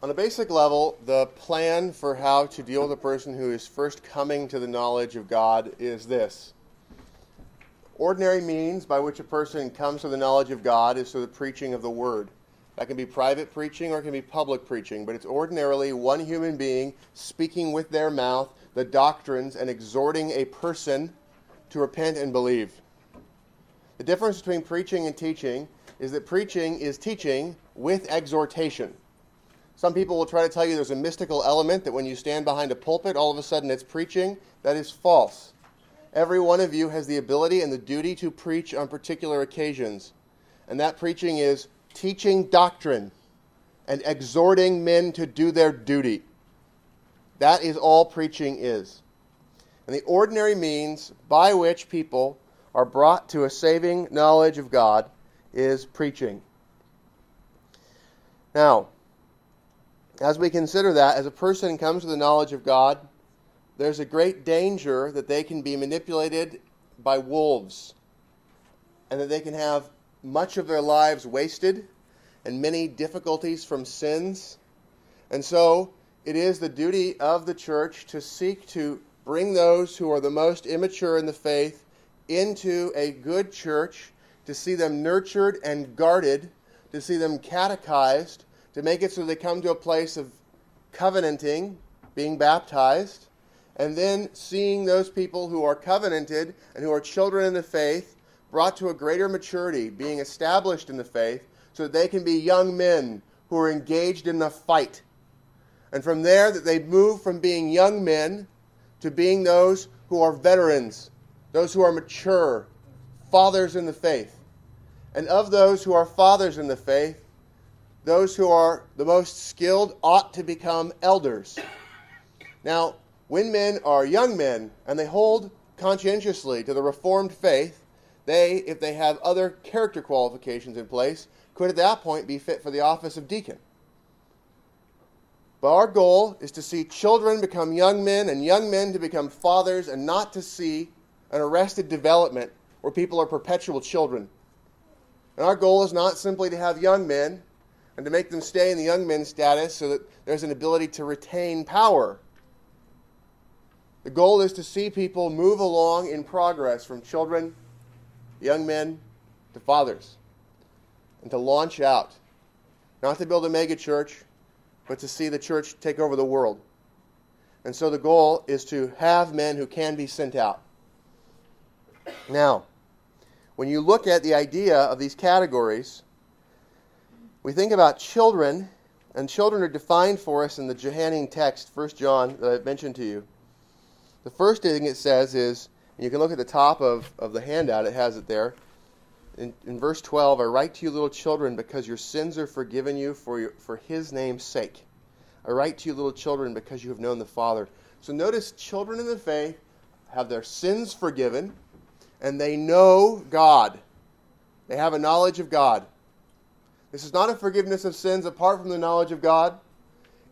On a basic level, the plan for how to deal with a person who is first coming to the knowledge of God is this. Ordinary means by which a person comes to the knowledge of God is through the preaching of the Word. That can be private preaching or it can be public preaching, but it's ordinarily one human being speaking with their mouth the doctrines and exhorting a person to repent and believe. The difference between preaching and teaching is that preaching is teaching with exhortation. Some people will try to tell you there's a mystical element that when you stand behind a pulpit, all of a sudden it's preaching. That is false. Every one of you has the ability and the duty to preach on particular occasions. And that preaching is teaching doctrine and exhorting men to do their duty. That is all preaching is. And the ordinary means by which people are brought to a saving knowledge of God is preaching. Now, as we consider that, as a person comes to the knowledge of God, there's a great danger that they can be manipulated by wolves and that they can have much of their lives wasted and many difficulties from sins. And so it is the duty of the church to seek to bring those who are the most immature in the faith into a good church, to see them nurtured and guarded, to see them catechized, to make it so they come to a place of covenanting, being baptized, and then seeing those people who are covenanted and who are children in the faith brought to a greater maturity, being established in the faith, so that they can be young men who are engaged in the fight. And from there, that they move from being young men to being those who are veterans, those who are mature, fathers in the faith. And of those who are fathers in the faith, those who are the most skilled ought to become elders. Now, when men are young men and they hold conscientiously to the Reformed faith, they, if they have other character qualifications in place, could at that point be fit for the office of deacon. But our goal is to see children become young men and young men to become fathers and not to see an arrested development where people are perpetual children. And our goal is not simply to have young men and to make them stay in the young men status so that there's an ability to retain power. The goal is to see people move along in progress from children, young men, to fathers, and to launch out. Not to build a mega church, but to see the church take over the world. And so the goal is to have men who can be sent out. Now, when you look at the idea of these categories, we think about children, and children are defined for us in the Johannine text, 1 John, that I mentioned to you. The first thing it says is, and you can look at the top of, of the handout, it has it there. In, in verse 12, I write to you, little children, because your sins are forgiven you for, your, for his name's sake. I write to you, little children, because you have known the Father. So notice, children in the faith have their sins forgiven, and they know God. They have a knowledge of God. This is not a forgiveness of sins apart from the knowledge of God.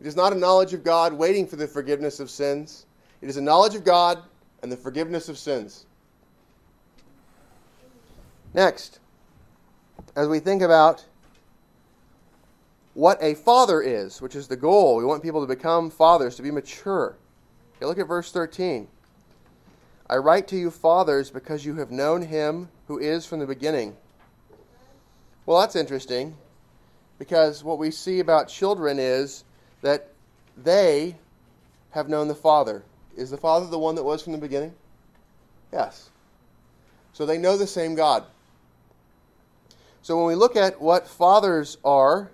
It is not a knowledge of God waiting for the forgiveness of sins. It is a knowledge of God and the forgiveness of sins. Next, as we think about what a father is, which is the goal, we want people to become fathers, to be mature. Okay, look at verse 13. I write to you, fathers, because you have known him who is from the beginning. Well, that's interesting because what we see about children is that they have known the Father. Is the Father the one that was from the beginning? Yes. So they know the same God. So when we look at what fathers are,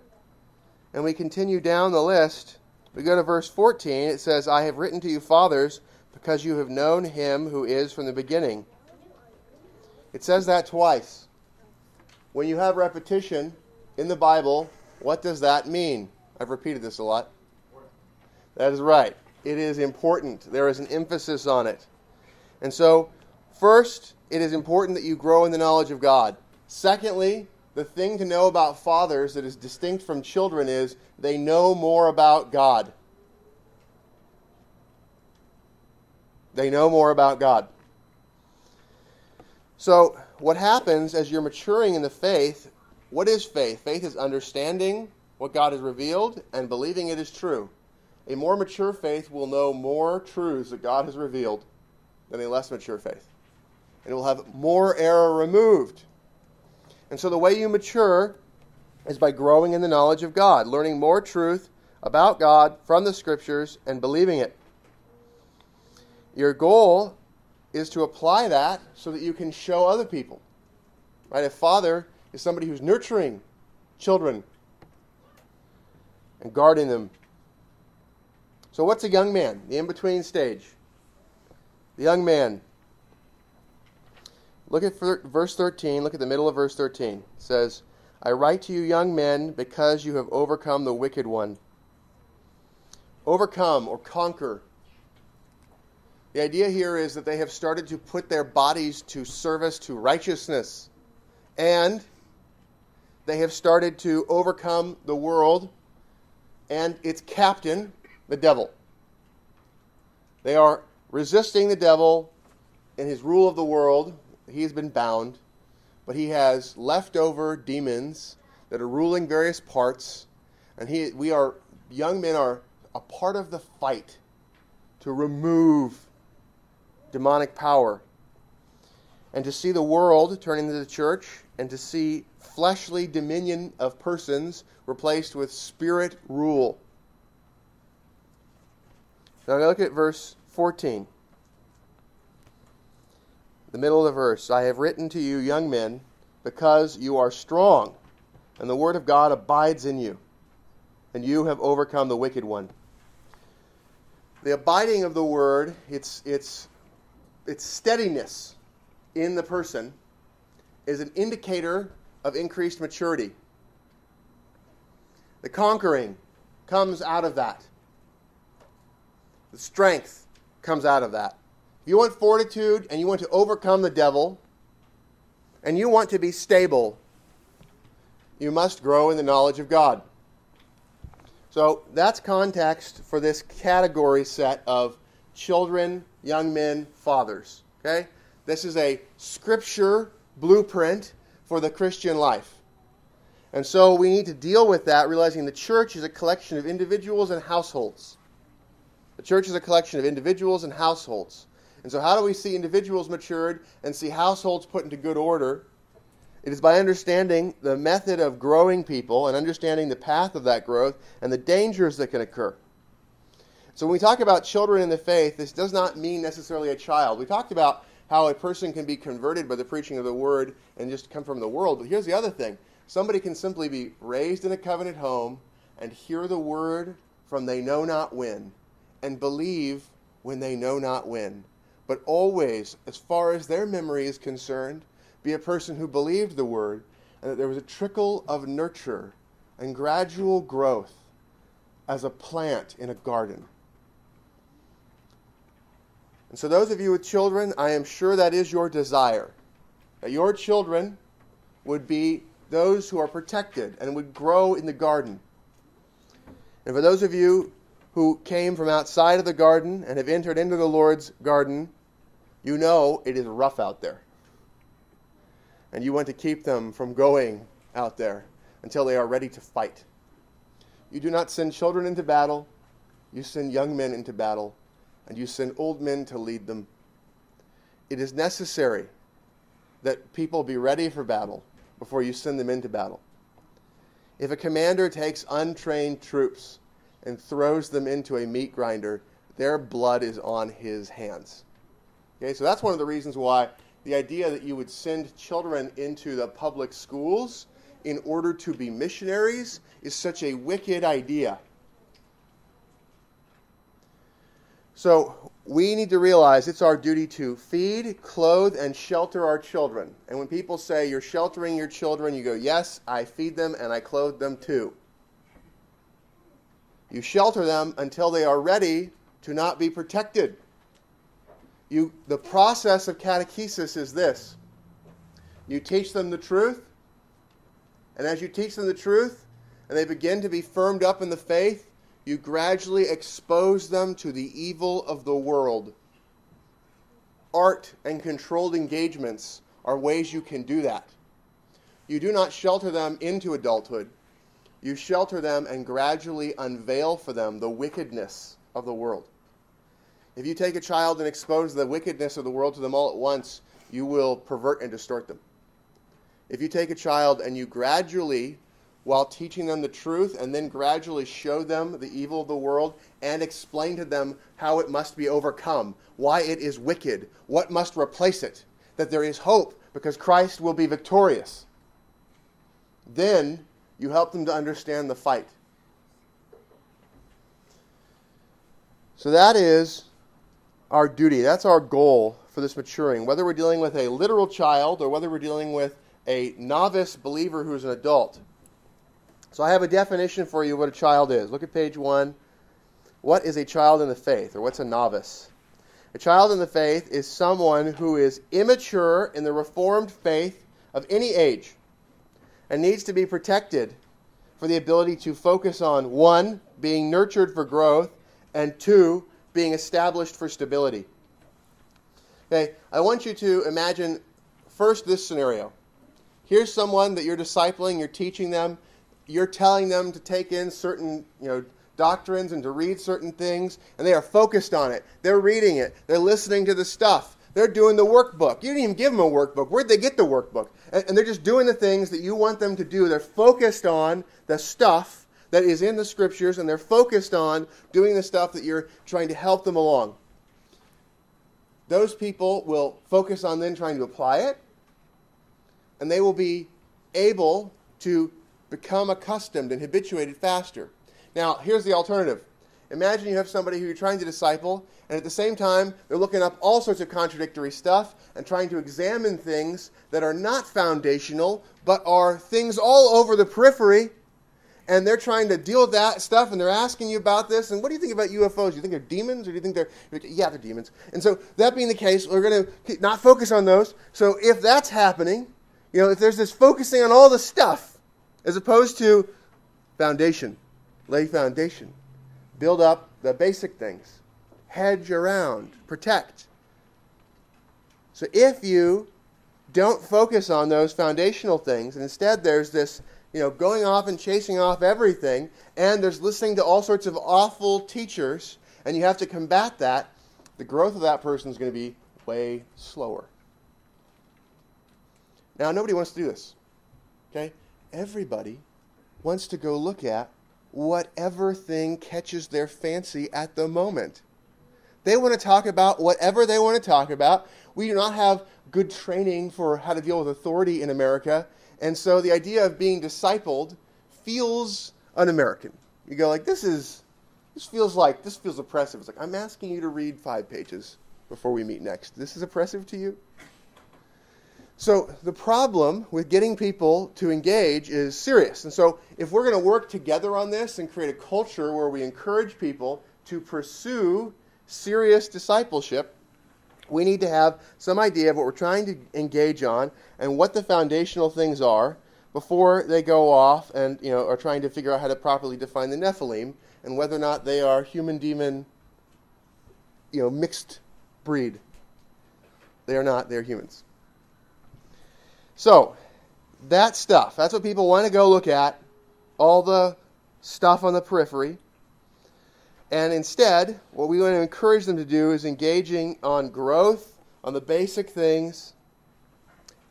and we continue down the list, we go to verse 14. It says, I have written to you, fathers, because you have known him who is from the beginning. It says that twice. When you have repetition, in the Bible, what does that mean? I've repeated this a lot. That is right. It is important. There is an emphasis on it. And so, first, it is important that you grow in the knowledge of God. Secondly, the thing to know about fathers that is distinct from children is they know more about God. They know more about God. So, what happens as you're maturing in the faith what is faith? Faith is understanding what God has revealed and believing it is true. A more mature faith will know more truths that God has revealed than a less mature faith. And it will have more error removed. And so the way you mature is by growing in the knowledge of God, learning more truth about God from the Scriptures and believing it. Your goal is to apply that so that you can show other people. Right? A father is somebody who's nurturing children and guarding them. So, what's a young man? The in between stage. The young man. Look at verse 13. Look at the middle of verse 13. It says, I write to you, young men, because you have overcome the wicked one. Overcome or conquer. The idea here is that they have started to put their bodies to service to righteousness. And they have started to overcome the world and its captain, the devil. They are resisting the devil in his rule of the world. He has been bound but he has leftover demons that are ruling various parts, and he, we are young men are a part of the fight to remove demonic power and to see the world turn into the church and to see fleshly dominion of persons replaced with spirit rule. Now look at verse 14 the middle of the verse I have written to you, young men, because you are strong, and the word of God abides in you, and you have overcome the wicked one. The abiding of the word, its, its, its steadiness in the person, is an indicator of increased maturity. The conquering comes out of that. The strength comes out of that. If you want fortitude and you want to overcome the devil and you want to be stable, you must grow in the knowledge of God. So that's context for this category set of children, young men, fathers. Okay? This is a scripture blueprint for the Christian life. And so we need to deal with that, realizing the church is a collection of individuals and households. The church is a collection of individuals and households. And so, how do we see individuals matured and see households put into good order? It is by understanding the method of growing people and understanding the path of that growth and the dangers that can occur. So, when we talk about children in the faith, this does not mean necessarily a child. We talked about how a person can be converted by the preaching of the word and just come from the world. But here's the other thing somebody can simply be raised in a covenant home and hear the word from they know not when and believe when they know not when but always, as far as their memory is concerned, be a person who believed the word and that there was a trickle of nurture and gradual growth as a plant in a garden. And so, those of you with children, I am sure that is your desire. That your children would be those who are protected and would grow in the garden. And for those of you who came from outside of the garden and have entered into the Lord's garden, you know it is rough out there. And you want to keep them from going out there until they are ready to fight. You do not send children into battle, you send young men into battle, and you send old men to lead them. It is necessary that people be ready for battle before you send them into battle. If a commander takes untrained troops and throws them into a meat grinder, their blood is on his hands. Okay, so that's one of the reasons why the idea that you would send children into the public schools in order to be missionaries is such a wicked idea. So we need to realize it's our duty to feed, clothe, and shelter our children. And when people say you're sheltering your children, you go, Yes, I feed them and I clothe them too. You shelter them until they are ready to not be protected. You, the process of catechesis is this you teach them the truth, and as you teach them the truth, and they begin to be firmed up in the faith, you gradually expose them to the evil of the world. Art and controlled engagements are ways you can do that. You do not shelter them into adulthood. you shelter them and gradually unveil for them the wickedness of the world. If you take a child and expose the wickedness of the world to them all at once, you will pervert and distort them. If you take a child and you gradually, while teaching them the truth, and then gradually show them the evil of the world and explain to them how it must be overcome, why it is wicked, what must replace it, that there is hope because Christ will be victorious, then you help them to understand the fight. So that is our duty. That's our goal for this maturing. Whether we're dealing with a literal child or whether we're dealing with a novice believer who's an adult. So I have a definition for you what a child is. Look at page one. What is a child in the faith, or what's a novice? A child in the faith is someone who is immature in the reformed faith of any age and needs to be protected for the ability to focus on one, being nurtured for growth, and two, being established for stability. Okay, I want you to imagine first this scenario. Here's someone that you're discipling, you're teaching them, you're telling them to take in certain, you know, doctrines and to read certain things, and they are focused on it. They're reading it. They're listening to the stuff. They're doing the workbook. You didn't even give them a workbook. Where'd they get the workbook? And, and they're just doing the things that you want them to do. They're focused on the stuff that is in the scriptures, and they're focused on doing the stuff that you're trying to help them along. Those people will focus on then trying to apply it, and they will be able to become accustomed and habituated faster. Now, here's the alternative. Imagine you have somebody who you're trying to disciple, and at the same time, they're looking up all sorts of contradictory stuff and trying to examine things that are not foundational, but are things all over the periphery. And they're trying to deal with that stuff, and they're asking you about this. And what do you think about UFOs? Do you think they're demons, or do you think they're yeah, they're demons? And so that being the case, we're going to not focus on those. So if that's happening, you know, if there's this focusing on all the stuff as opposed to foundation, lay foundation, build up the basic things, hedge around, protect. So if you don't focus on those foundational things, and instead there's this, you know, going off and chasing off everything, and there's listening to all sorts of awful teachers, and you have to combat that, the growth of that person is going to be way slower. Now, nobody wants to do this. Okay? Everybody wants to go look at whatever thing catches their fancy at the moment. They want to talk about whatever they want to talk about. We do not have good training for how to deal with authority in America, and so the idea of being discipled feels un-American. You go like, this is, this feels like, this feels oppressive. It's like, I'm asking you to read five pages before we meet next. This is oppressive to you? So the problem with getting people to engage is serious. And so if we're going to work together on this and create a culture where we encourage people to pursue serious discipleship, we need to have some idea of what we're trying to engage on and what the foundational things are before they go off and you know are trying to figure out how to properly define the Nephilim and whether or not they are human demon you know mixed breed. They are not, they're humans. So, that stuff, that's what people want to go look at, all the stuff on the periphery. And instead, what we want to encourage them to do is engaging on growth, on the basic things,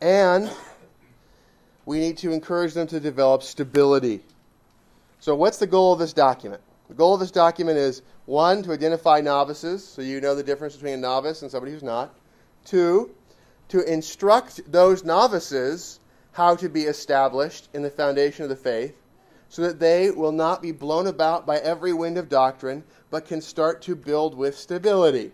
and we need to encourage them to develop stability. So, what's the goal of this document? The goal of this document is one, to identify novices, so you know the difference between a novice and somebody who's not. Two, to instruct those novices how to be established in the foundation of the faith so that they will not be blown about by every wind of doctrine, but can start to build with stability.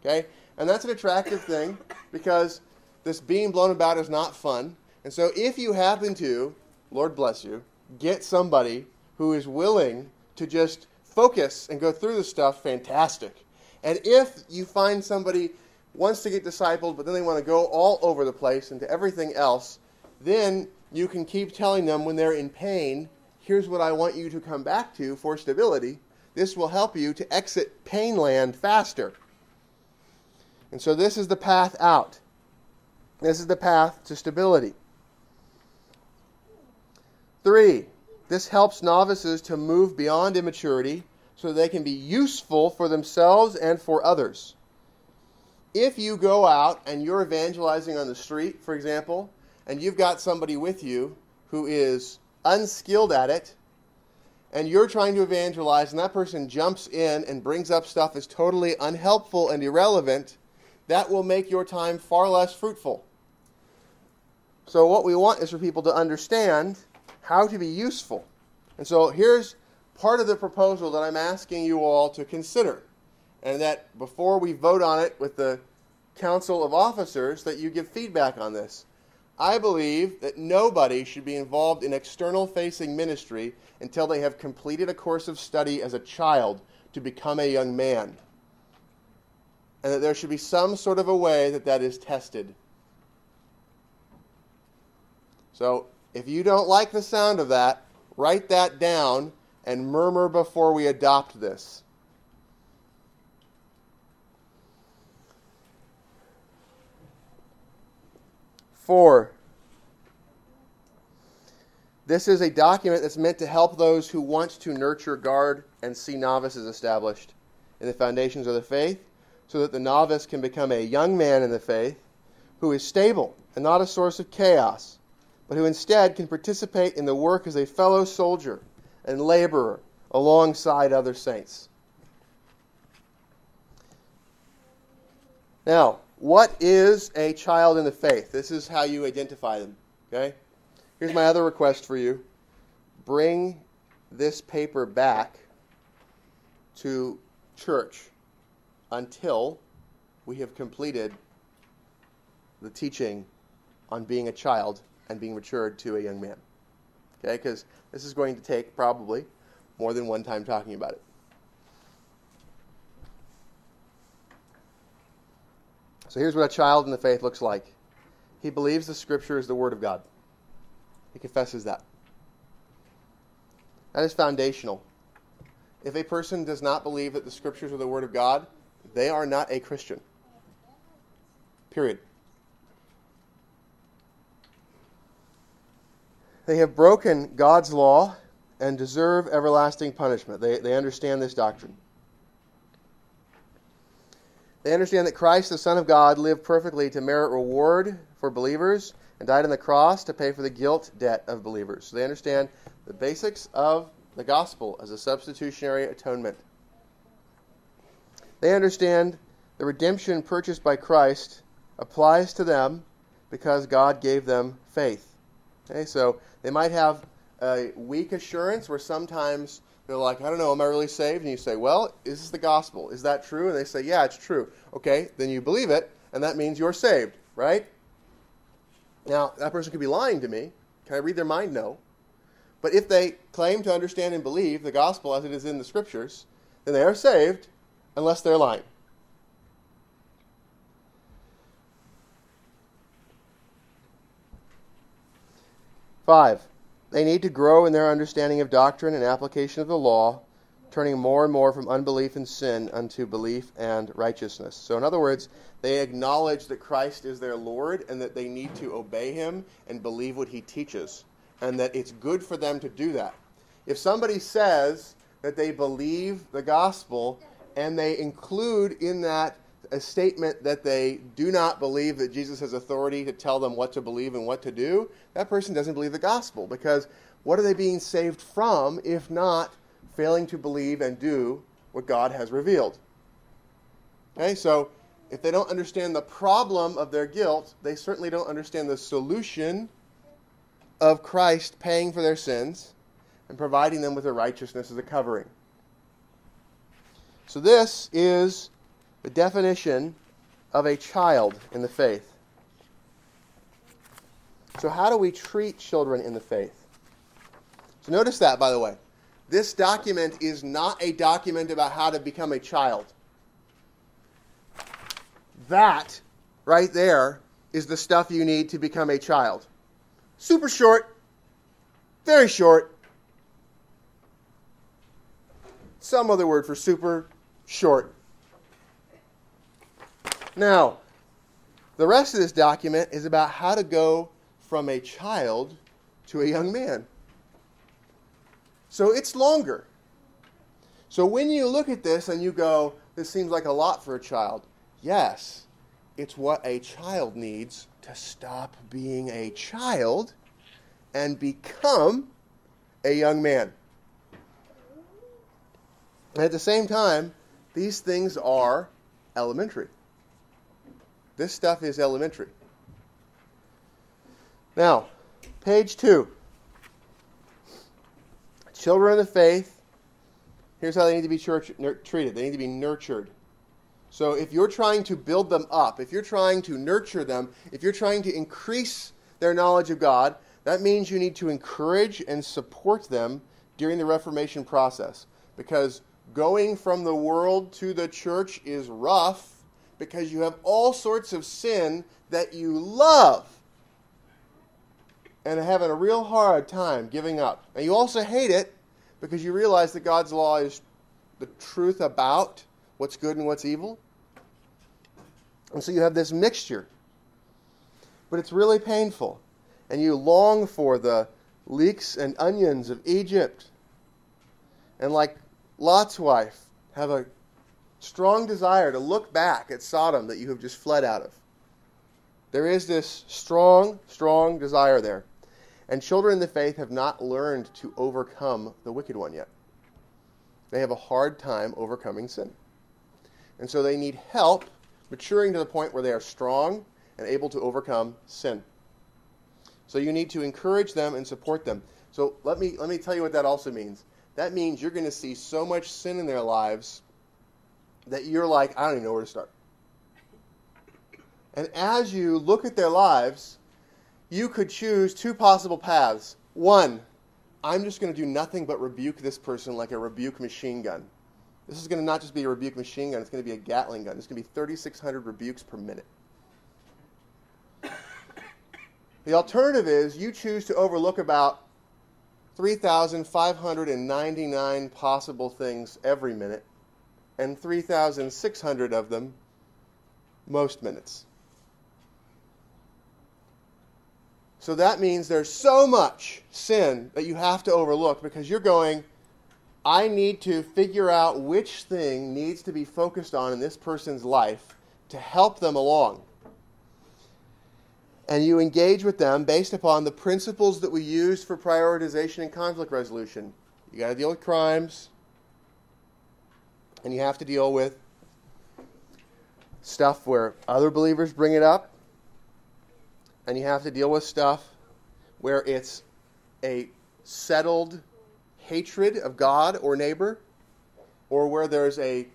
Okay? And that's an attractive thing because this being blown about is not fun. And so if you happen to, Lord bless you, get somebody who is willing to just focus and go through the stuff, fantastic. And if you find somebody wants to get discipled, but then they want to go all over the place into everything else, then you can keep telling them when they're in pain, here's what I want you to come back to for stability. This will help you to exit pain land faster. And so this is the path out. This is the path to stability. Three, This helps novices to move beyond immaturity so they can be useful for themselves and for others. If you go out and you're evangelizing on the street, for example, and you've got somebody with you who is unskilled at it, and you're trying to evangelize, and that person jumps in and brings up stuff that's totally unhelpful and irrelevant, that will make your time far less fruitful. So, what we want is for people to understand how to be useful. And so, here's part of the proposal that I'm asking you all to consider. And that before we vote on it with the Council of Officers, that you give feedback on this. I believe that nobody should be involved in external facing ministry until they have completed a course of study as a child to become a young man. And that there should be some sort of a way that that is tested. So, if you don't like the sound of that, write that down and murmur before we adopt this. Four. This is a document that's meant to help those who want to nurture, guard, and see novices established in the foundations of the faith so that the novice can become a young man in the faith who is stable and not a source of chaos, but who instead can participate in the work as a fellow soldier and laborer alongside other saints. Now, what is a child in the faith? This is how you identify them. Okay? Here's my other request for you. Bring this paper back to church until we have completed the teaching on being a child and being matured to a young man. Okay? Because this is going to take probably more than one time talking about it. So here's what a child in the faith looks like he believes the Scripture is the Word of God, he confesses that. That is foundational. If a person does not believe that the Scriptures are the Word of God, they are not a Christian. Period. They have broken God's law and deserve everlasting punishment. They, they understand this doctrine. They understand that Christ, the Son of God, lived perfectly to merit reward for believers and died on the cross to pay for the guilt debt of believers. So they understand the basics of the gospel as a substitutionary atonement. They understand the redemption purchased by Christ applies to them because God gave them faith. Okay, so they might have a weak assurance where sometimes they're like, I don't know, am I really saved? And you say, Well, is this the gospel? Is that true? And they say, Yeah, it's true. Okay, then you believe it, and that means you're saved, right? Now, that person could be lying to me. Can I read their mind? No. But if they claim to understand and believe the gospel as it is in the scriptures, then they are saved unless they're lying. Five. They need to grow in their understanding of doctrine and application of the law, turning more and more from unbelief and sin unto belief and righteousness. So, in other words, they acknowledge that Christ is their Lord and that they need to obey him and believe what he teaches, and that it's good for them to do that. If somebody says that they believe the gospel and they include in that a statement that they do not believe that Jesus has authority to tell them what to believe and what to do, that person doesn't believe the gospel because what are they being saved from if not failing to believe and do what God has revealed? Okay, so if they don't understand the problem of their guilt, they certainly don't understand the solution of Christ paying for their sins and providing them with a righteousness as a covering. So, this is the definition of a child in the faith. So, how do we treat children in the faith? So, notice that, by the way. This document is not a document about how to become a child. That, right there, is the stuff you need to become a child. Super short, very short. Some other word for super, short. Now, the rest of this document is about how to go from a child to a young man. So it's longer. So when you look at this and you go, this seems like a lot for a child, yes, it's what a child needs to stop being a child and become a young man. And at the same time, these things are elementary. This stuff is elementary. Now, page two. Children of the faith, here's how they need to be church, nur- treated they need to be nurtured. So, if you're trying to build them up, if you're trying to nurture them, if you're trying to increase their knowledge of God, that means you need to encourage and support them during the Reformation process. Because going from the world to the church is rough because you have all sorts of sin that you love and are having a real hard time giving up. And you also hate it because you realize that God's law is the truth about what's good and what's evil. And so you have this mixture. But it's really painful. And you long for the leeks and onions of Egypt. And like Lot's wife, have a strong desire to look back at Sodom that you have just fled out of. There is this strong, strong desire there. And children in the faith have not learned to overcome the wicked one yet. They have a hard time overcoming sin. And so they need help maturing to the point where they are strong and able to overcome sin. So you need to encourage them and support them. So let me let me tell you what that also means. That means you're going to see so much sin in their lives that you're like, I don't even know where to start. And as you look at their lives, you could choose two possible paths. One, I'm just going to do nothing but rebuke this person like a rebuke machine gun. This is going to not just be a rebuke machine gun, it's going to be a Gatling gun. It's going to be 3,600 rebukes per minute. The alternative is you choose to overlook about 3,599 possible things every minute, and 3,600 of them most minutes. So that means there's so much sin that you have to overlook because you're going, I need to figure out which thing needs to be focused on in this person's life to help them along. And you engage with them based upon the principles that we use for prioritization and conflict resolution. You got to deal with crimes, and you have to deal with stuff where other believers bring it up, and you have to deal with stuff where it's a settled hatred of God or neighbor, or where there's a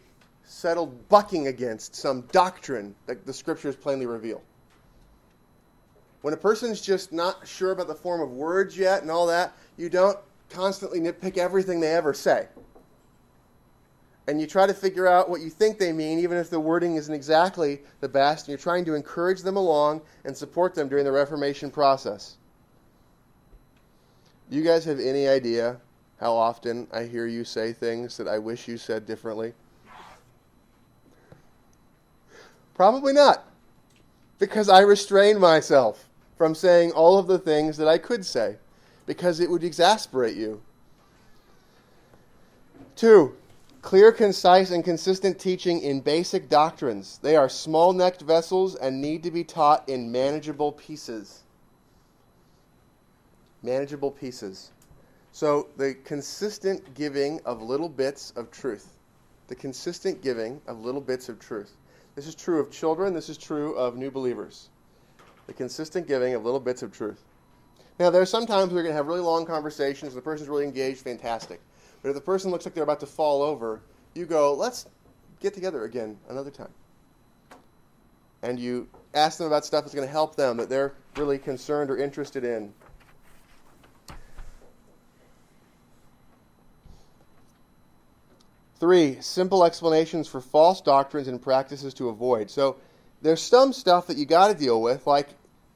settled bucking against some doctrine that the scriptures plainly reveal. When a person's just not sure about the form of words yet and all that, you don't constantly nitpick everything they ever say. And you try to figure out what you think they mean, even if the wording isn't exactly the best, and you're trying to encourage them along and support them during the Reformation process. Do you guys have any idea how often I hear you say things that I wish you said differently? Probably not, because I restrain myself from saying all of the things that I could say, because it would exasperate you. Two, clear, concise, and consistent teaching in basic doctrines. They are small necked vessels and need to be taught in manageable pieces. Manageable pieces. So, the consistent giving of little bits of truth. The consistent giving of little bits of truth. This is true of children, this is true of new believers. The consistent giving of little bits of truth. Now, there are some times we're going to have really long conversations, the person's really engaged, fantastic. But if the person looks like they're about to fall over, you go, let's get together again another time. And you ask them about stuff that's going to help them, that they're really concerned or interested in. Three, simple explanations for false doctrines and practices to avoid. So there's some stuff that you got to deal with, like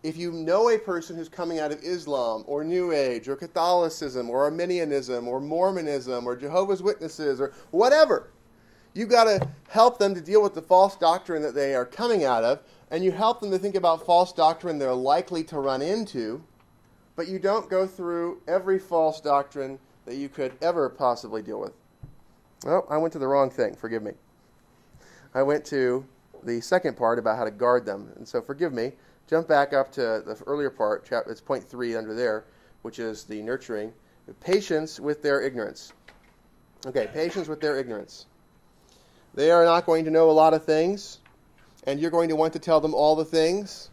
if you know a person who's coming out of Islam or New Age or Catholicism or Arminianism or Mormonism or Jehovah's Witnesses or whatever, you've got to help them to deal with the false doctrine that they are coming out of, and you help them to think about false doctrine they're likely to run into, but you don't go through every false doctrine that you could ever possibly deal with. Oh, I went to the wrong thing. Forgive me. I went to the second part about how to guard them. And so forgive me. Jump back up to the earlier part, it's point three under there, which is the nurturing. Patience with their ignorance. Okay, patience with their ignorance. They are not going to know a lot of things, and you're going to want to tell them all the things,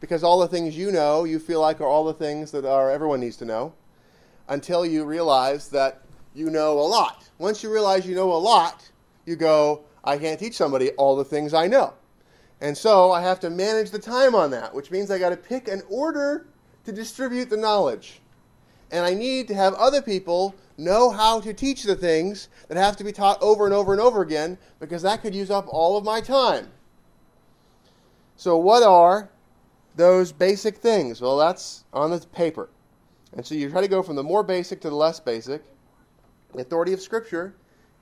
because all the things you know, you feel like are all the things that are everyone needs to know, until you realize that you know a lot. Once you realize you know a lot, you go, I can't teach somebody all the things I know. And so I have to manage the time on that, which means I got to pick an order to distribute the knowledge. And I need to have other people know how to teach the things that have to be taught over and over and over again because that could use up all of my time. So, what are those basic things? Well, that's on the paper. And so you try to go from the more basic to the less basic. The authority of Scripture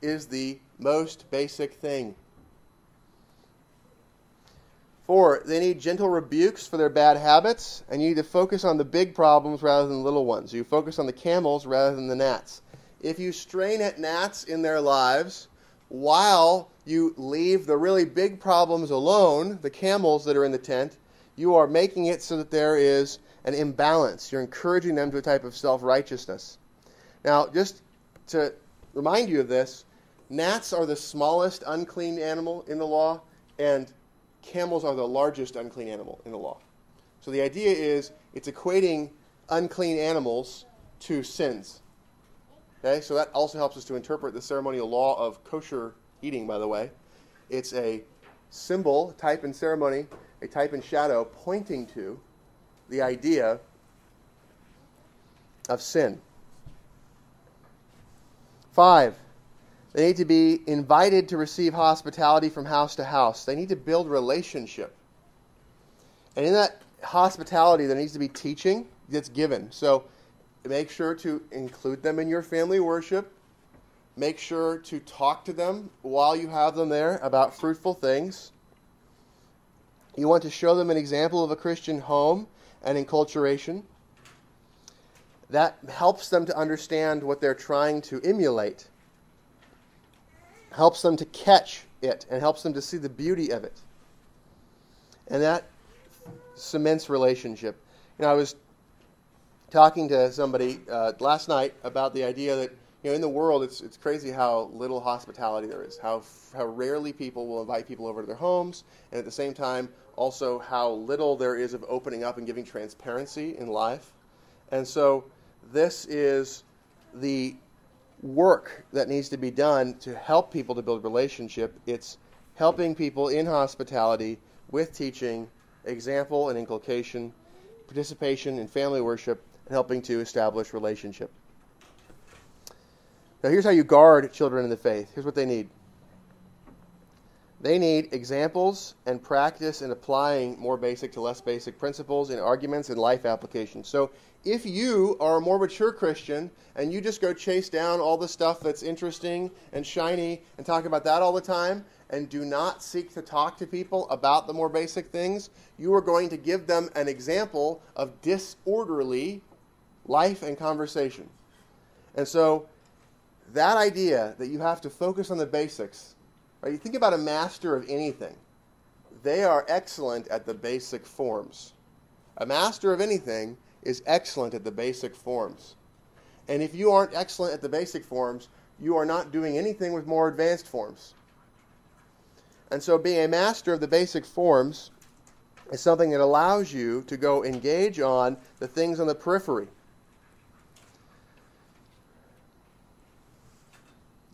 is the most basic thing. Four, they need gentle rebukes for their bad habits, and you need to focus on the big problems rather than the little ones. You focus on the camels rather than the gnats. If you strain at gnats in their lives while you leave the really big problems alone, the camels that are in the tent, you are making it so that there is an imbalance. You're encouraging them to a type of self righteousness. Now, just to remind you of this, gnats are the smallest unclean animal in the law, and camels are the largest unclean animal in the law. So the idea is it's equating unclean animals to sins. Okay, so that also helps us to interpret the ceremonial law of kosher eating, by the way. It's a symbol, type and ceremony, a type and shadow pointing to the idea of sin. Five, they need to be invited to receive hospitality from house to house. They need to build relationship. And in that hospitality, there needs to be teaching that's given. So make sure to include them in your family worship. Make sure to talk to them while you have them there about fruitful things. You want to show them an example of a Christian home and enculturation. That helps them to understand what they're trying to emulate helps them to catch it and helps them to see the beauty of it. And that cements relationship. You know, I was talking to somebody uh, last night about the idea that you know in the world it's it's crazy how little hospitality there is, how how rarely people will invite people over to their homes, and at the same time also how little there is of opening up and giving transparency in life. And so this is the work that needs to be done to help people to build relationship. It's helping people in hospitality with teaching, example and inculcation, participation in family worship, and helping to establish relationship. Now, here's how you guard children in the faith. Here's what they need they need examples and practice in applying more basic to less basic principles in arguments and life applications. So, if you are a more mature Christian and you just go chase down all the stuff that's interesting and shiny and talk about that all the time and do not seek to talk to people about the more basic things, you are going to give them an example of disorderly life and conversation. And so, that idea that you have to focus on the basics Right? You think about a master of anything, they are excellent at the basic forms. A master of anything is excellent at the basic forms. And if you aren't excellent at the basic forms, you are not doing anything with more advanced forms. And so, being a master of the basic forms is something that allows you to go engage on the things on the periphery.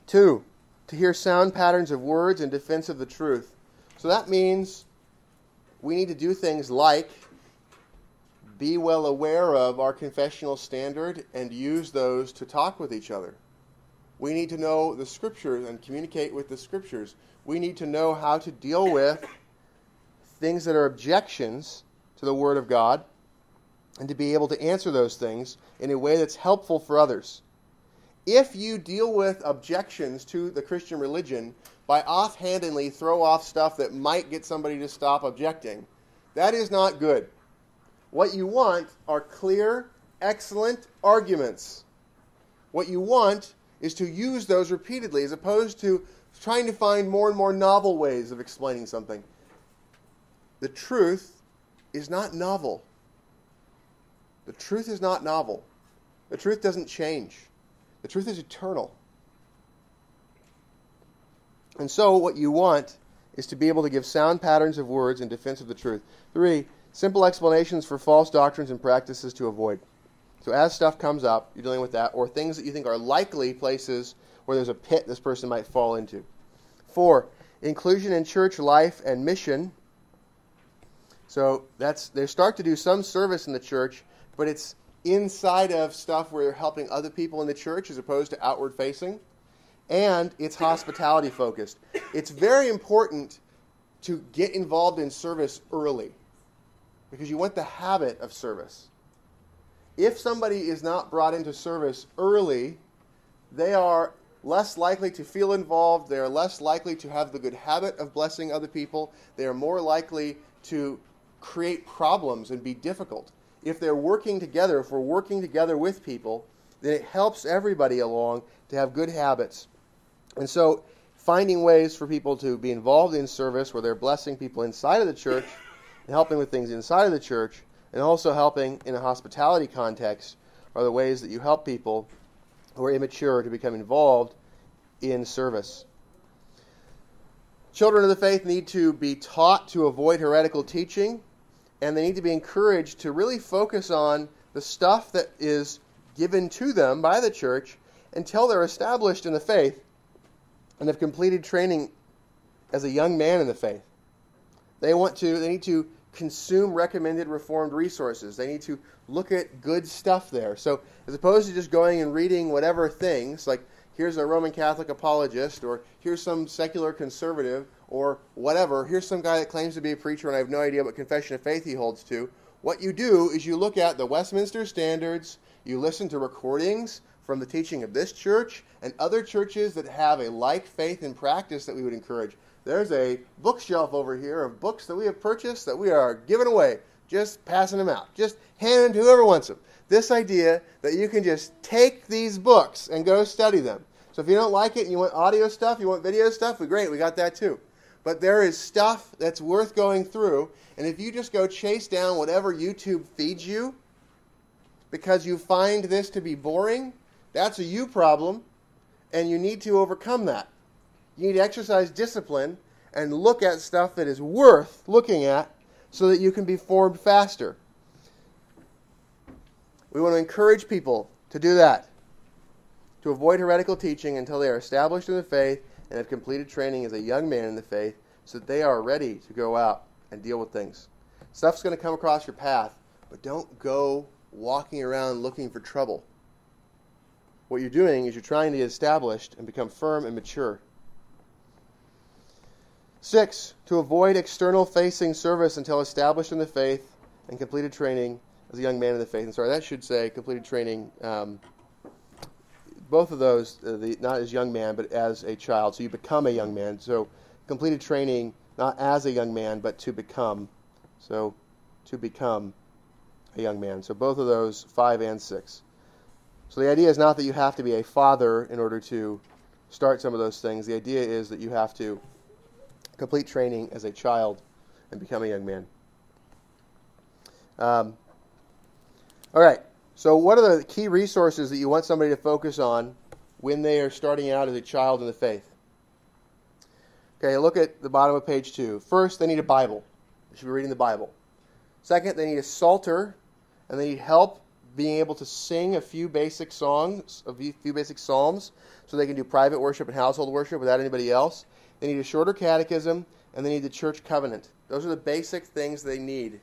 Two, to hear sound patterns of words in defense of the truth. So that means we need to do things like be well aware of our confessional standard and use those to talk with each other. We need to know the scriptures and communicate with the scriptures. We need to know how to deal with things that are objections to the Word of God and to be able to answer those things in a way that's helpful for others if you deal with objections to the Christian religion by offhandedly throw off stuff that might get somebody to stop objecting, that is not good. What you want are clear, excellent arguments. What you want is to use those repeatedly as opposed to trying to find more and more novel ways of explaining something. The truth is not novel. The truth is not novel. The truth doesn't change. The truth is eternal. And so, what you want is to be able to give sound patterns of words in defense of the truth. Three, simple explanations for false doctrines and practices to avoid. So, as stuff comes up, you're dealing with that, or things that you think are likely places where there's a pit this person might fall into. Four, inclusion in church life and mission. So that's they start to do some service in the church, but it's inside of stuff where you're helping other people in the church as opposed to outward facing. And it's hospitality focused. It's very important to get involved in service early because you want the habit of service. If somebody is not brought into service early, they are less likely to feel involved. They are less likely to have the good habit of blessing other people. They are more likely to create problems and be difficult. If they're working together, if we're working together with people, then it helps everybody along to have good habits. And so, finding ways for people to be involved in service where they're blessing people inside of the church and helping with things inside of the church, and also helping in a hospitality context are the ways that you help people who are immature to become involved in service. Children of the faith need to be taught to avoid heretical teaching, and they need to be encouraged to really focus on the stuff that is given to them by the church until they're established in the faith and have completed training as a young man in the faith. They want to they need to consume recommended reformed resources. They need to look at good stuff there. So as opposed to just going and reading whatever things, like here's a Roman Catholic apologist, or here's some secular conservative, or whatever, here's some guy that claims to be a preacher and I have no idea what confession of faith he holds to. What you do is you look at the Westminster Standards, you listen to recordings from the teaching of this church and other churches that have a like faith and practice that we would encourage. There's a bookshelf over here of books that we have purchased that we are giving away, just passing them out, just handing to whoever wants them. This idea that you can just take these books and go study them. So if you don't like it and you want audio stuff, you want video stuff, well, great, we got that too. But there is stuff that's worth going through, and if you just go chase down whatever YouTube feeds you because you find this to be boring, that's a you problem, and you need to overcome that. You need to exercise discipline and look at stuff that is worth looking at so that you can be formed faster. We want to encourage people to do that, to avoid heretical teaching until they are established in the faith and have completed training as a young man in the faith so that they are ready to go out and deal with things. Stuff's going to come across your path, but don't go walking around looking for trouble. What you're doing is you're trying to get established and become firm and mature. Six, to avoid external facing service until established in the faith and completed training as a young man in the faith. And sorry, that should say completed training. Um, both of those, uh, the, not as young man, but as a child. So you become a young man. So completed training, not as a young man, but to become. So to become a young man. So both of those, five and six. So the idea is not that you have to be a father in order to start some of those things. The idea is that you have to complete training as a child and become a young man. Um, all right. So, what are the key resources that you want somebody to focus on when they are starting out as a child in the faith? Okay, look at the bottom of page two. First, they need a Bible. They should be reading the Bible. Second, they need a psalter, and they need help being able to sing a few basic songs, a few basic psalms, so they can do private worship and household worship without anybody else. They need a shorter catechism, and they need the church covenant. Those are the basic things they need.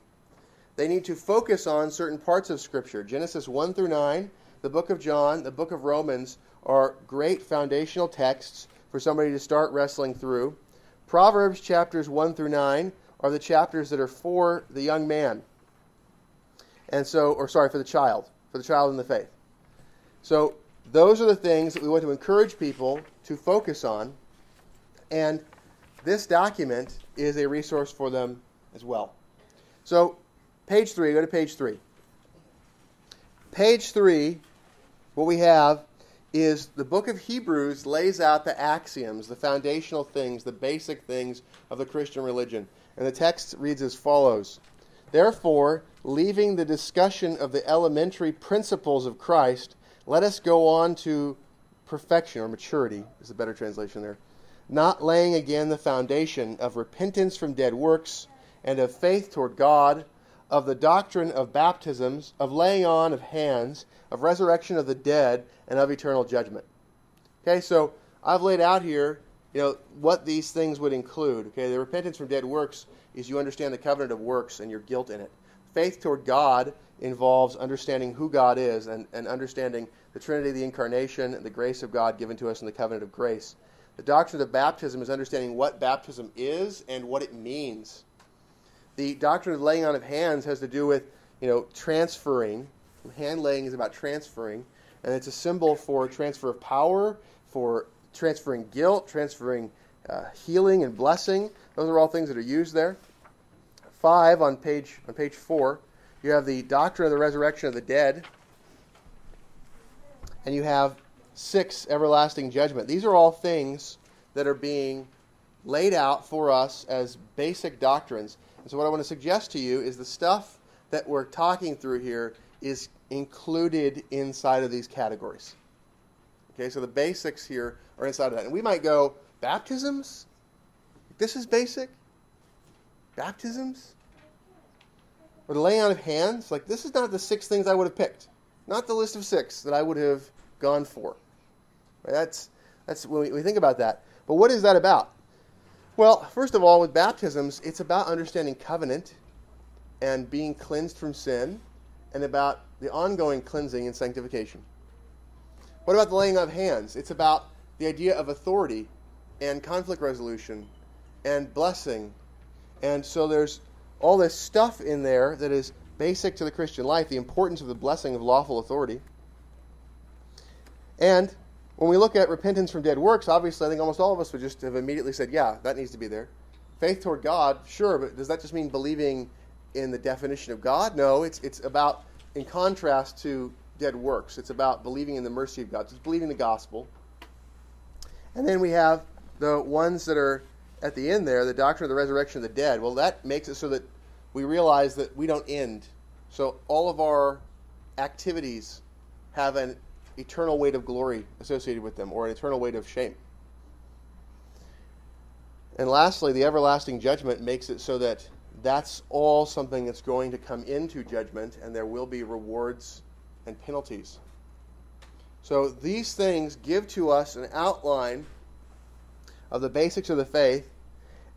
They need to focus on certain parts of Scripture. Genesis 1 through 9, the book of John, the book of Romans are great foundational texts for somebody to start wrestling through. Proverbs chapters 1 through 9 are the chapters that are for the young man. And so, or sorry, for the child, for the child in the faith. So, those are the things that we want to encourage people to focus on and this document is a resource for them as well. So, page three, go to page three. Page three, what we have is the book of Hebrews lays out the axioms, the foundational things, the basic things of the Christian religion. And the text reads as follows Therefore, leaving the discussion of the elementary principles of Christ, let us go on to perfection or maturity, is a better translation there. Not laying again the foundation of repentance from dead works and of faith toward God, of the doctrine of baptisms, of laying on of hands, of resurrection of the dead, and of eternal judgment. Okay, so I've laid out here, you know, what these things would include. Okay, the repentance from dead works is you understand the covenant of works and your guilt in it. Faith toward God involves understanding who God is and, and understanding the Trinity, the incarnation, and the grace of God given to us in the covenant of grace. The doctrine of baptism is understanding what baptism is and what it means. The doctrine of laying on of hands has to do with, you know, transferring. Hand laying is about transferring, and it's a symbol for transfer of power, for transferring guilt, transferring uh, healing and blessing. Those are all things that are used there. Five on page on page four, you have the doctrine of the resurrection of the dead, and you have six everlasting judgment. These are all things that are being laid out for us as basic doctrines. And so, what I want to suggest to you is the stuff that we're talking through here is included inside of these categories. Okay, so the basics here are inside of that. And we might go, baptisms? This is basic? Baptisms? Or the laying on of hands? Like, this is not the six things I would have picked. Not the list of six that I would have gone for. That's, that's when we think about that. But what is that about? Well, first of all, with baptisms, it's about understanding covenant and being cleansed from sin and about the ongoing cleansing and sanctification. What about the laying of hands? It's about the idea of authority and conflict resolution and blessing. And so there's all this stuff in there that is basic to the Christian life, the importance of the blessing of lawful authority. And when we look at repentance from dead works, obviously, I think almost all of us would just have immediately said, yeah, that needs to be there. Faith toward God, sure, but does that just mean believing in the definition of God? No, it's, it's about, in contrast to dead works, it's about believing in the mercy of God. It's believing the gospel. And then we have the ones that are at the end there, the doctrine of the resurrection of the dead. Well, that makes it so that we realize that we don't end. So all of our activities have an eternal weight of glory associated with them or an eternal weight of shame. And lastly, the everlasting judgment makes it so that that's all something that's going to come into judgment and there will be rewards and penalties. So these things give to us an outline of the basics of the faith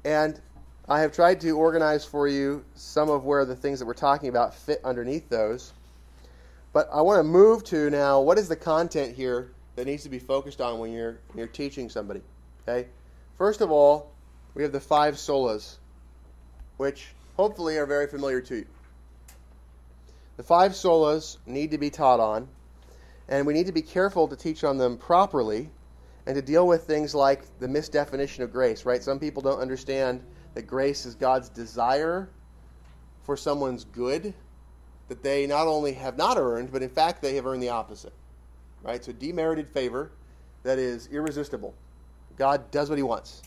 and I have tried to organize for you some of where the things that we're talking about fit underneath those. But I want to move to now what is the content here that needs to be focused on when you're, when you're teaching somebody. Okay? First of all, we have the five solas, which hopefully are very familiar to you. The five solas need to be taught on, and we need to be careful to teach on them properly and to deal with things like the misdefinition of grace, right? Some people don't understand that grace is God's desire for someone's good that they not only have not earned, but in fact they have earned the opposite. Right? So demerited favor that is irresistible. God does what he wants.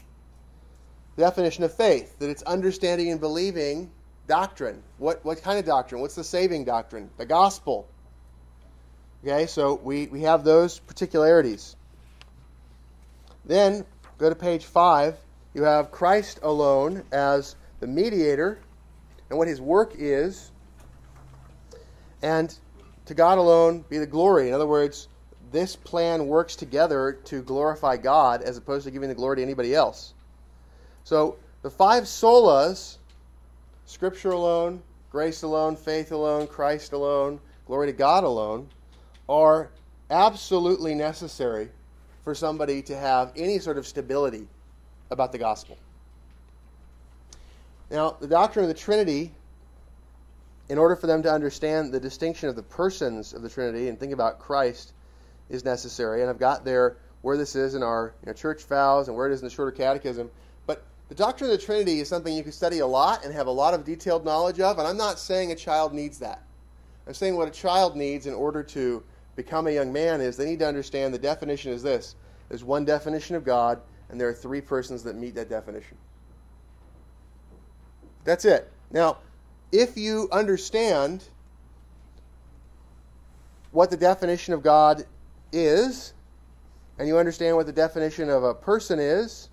The definition of faith, that it's understanding and believing doctrine. What, what kind of doctrine? What's the saving doctrine? The gospel. Okay, so we, we have those particularities. Then go to page 5. You have Christ alone as the mediator and what his work is and to God alone be the glory. In other words, this plan works together to glorify God as opposed to giving the glory to anybody else. So the five solas Scripture alone, grace alone, faith alone, Christ alone, glory to God alone are absolutely necessary for somebody to have any sort of stability about the gospel. Now, the doctrine of the Trinity in order for them to understand the distinction of the persons of the Trinity and think about Christ is necessary. And I've got there where this is in our you know, church vows and where it is in the shorter catechism. But the doctrine of the Trinity is something you can study a lot and have a lot of detailed knowledge of. And I'm not saying a child needs that. I'm saying what a child needs in order to become a young man is they need to understand the definition is this there's one definition of God, and there are three persons that meet that definition. That's it. Now, if you understand what the definition of God is, and you understand what the definition of a person is,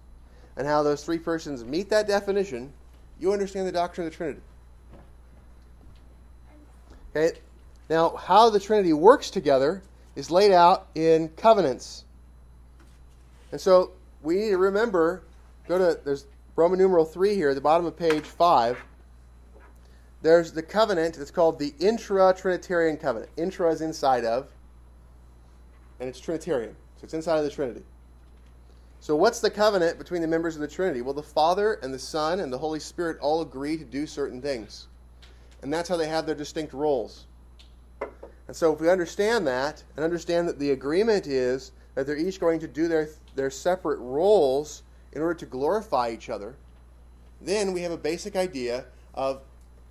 and how those three persons meet that definition, you understand the doctrine of the Trinity. Okay? Now, how the Trinity works together is laid out in covenants. And so we need to remember, go to, there's Roman numeral 3 here, at the bottom of page 5. There's the covenant that's called the intra Trinitarian covenant. Intra is inside of, and it's Trinitarian. So it's inside of the Trinity. So, what's the covenant between the members of the Trinity? Well, the Father and the Son and the Holy Spirit all agree to do certain things. And that's how they have their distinct roles. And so, if we understand that and understand that the agreement is that they're each going to do their, their separate roles in order to glorify each other, then we have a basic idea of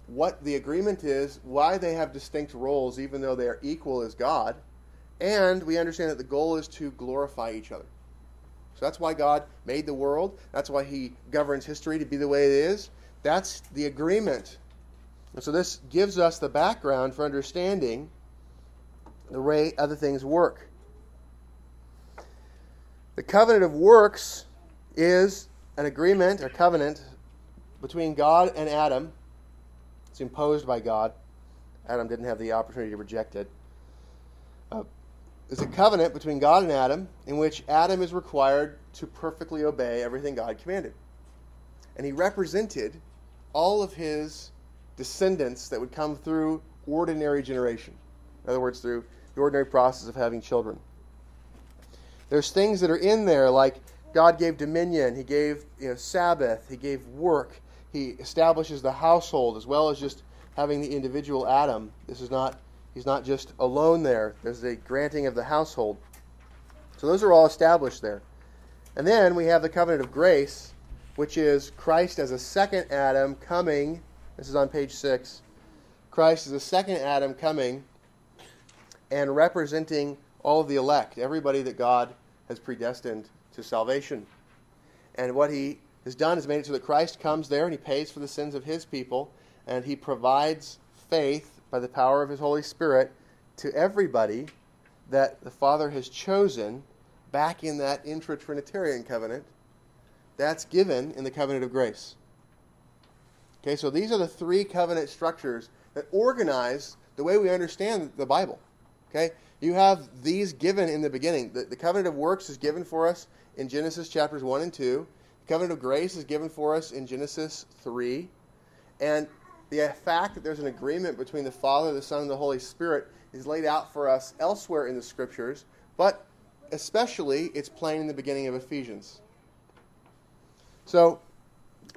what the agreement is, why they have distinct roles, even though they are equal as God, and we understand that the goal is to glorify each other. So that's why God made the world. That's why He governs history to be the way it is. That's the agreement. And so this gives us the background for understanding the way other things work. The covenant of works is an agreement, a covenant between God and Adam. Imposed by God. Adam didn't have the opportunity to reject it. Uh, is a covenant between God and Adam in which Adam is required to perfectly obey everything God commanded. And he represented all of his descendants that would come through ordinary generation. In other words, through the ordinary process of having children. There's things that are in there like God gave dominion, He gave you know, Sabbath, He gave work, He establishes the household as well as just having the individual Adam. This is not He's not just alone there. There's the granting of the household. So those are all established there. And then we have the covenant of grace, which is Christ as a second Adam coming. This is on page 6. Christ is a second Adam coming and representing all of the elect, everybody that God has predestined to salvation. And what he has done is made it so that Christ comes there and he pays for the sins of his people and he provides faith by the power of His Holy Spirit to everybody that the Father has chosen back in that intra Trinitarian covenant. That's given in the covenant of grace. Okay, so these are the three covenant structures that organize the way we understand the Bible. Okay, you have these given in the beginning. The, the covenant of works is given for us in Genesis chapters 1 and 2. Covenant of grace is given for us in Genesis 3. And the fact that there's an agreement between the Father, the Son, and the Holy Spirit is laid out for us elsewhere in the Scriptures, but especially it's plain in the beginning of Ephesians. So,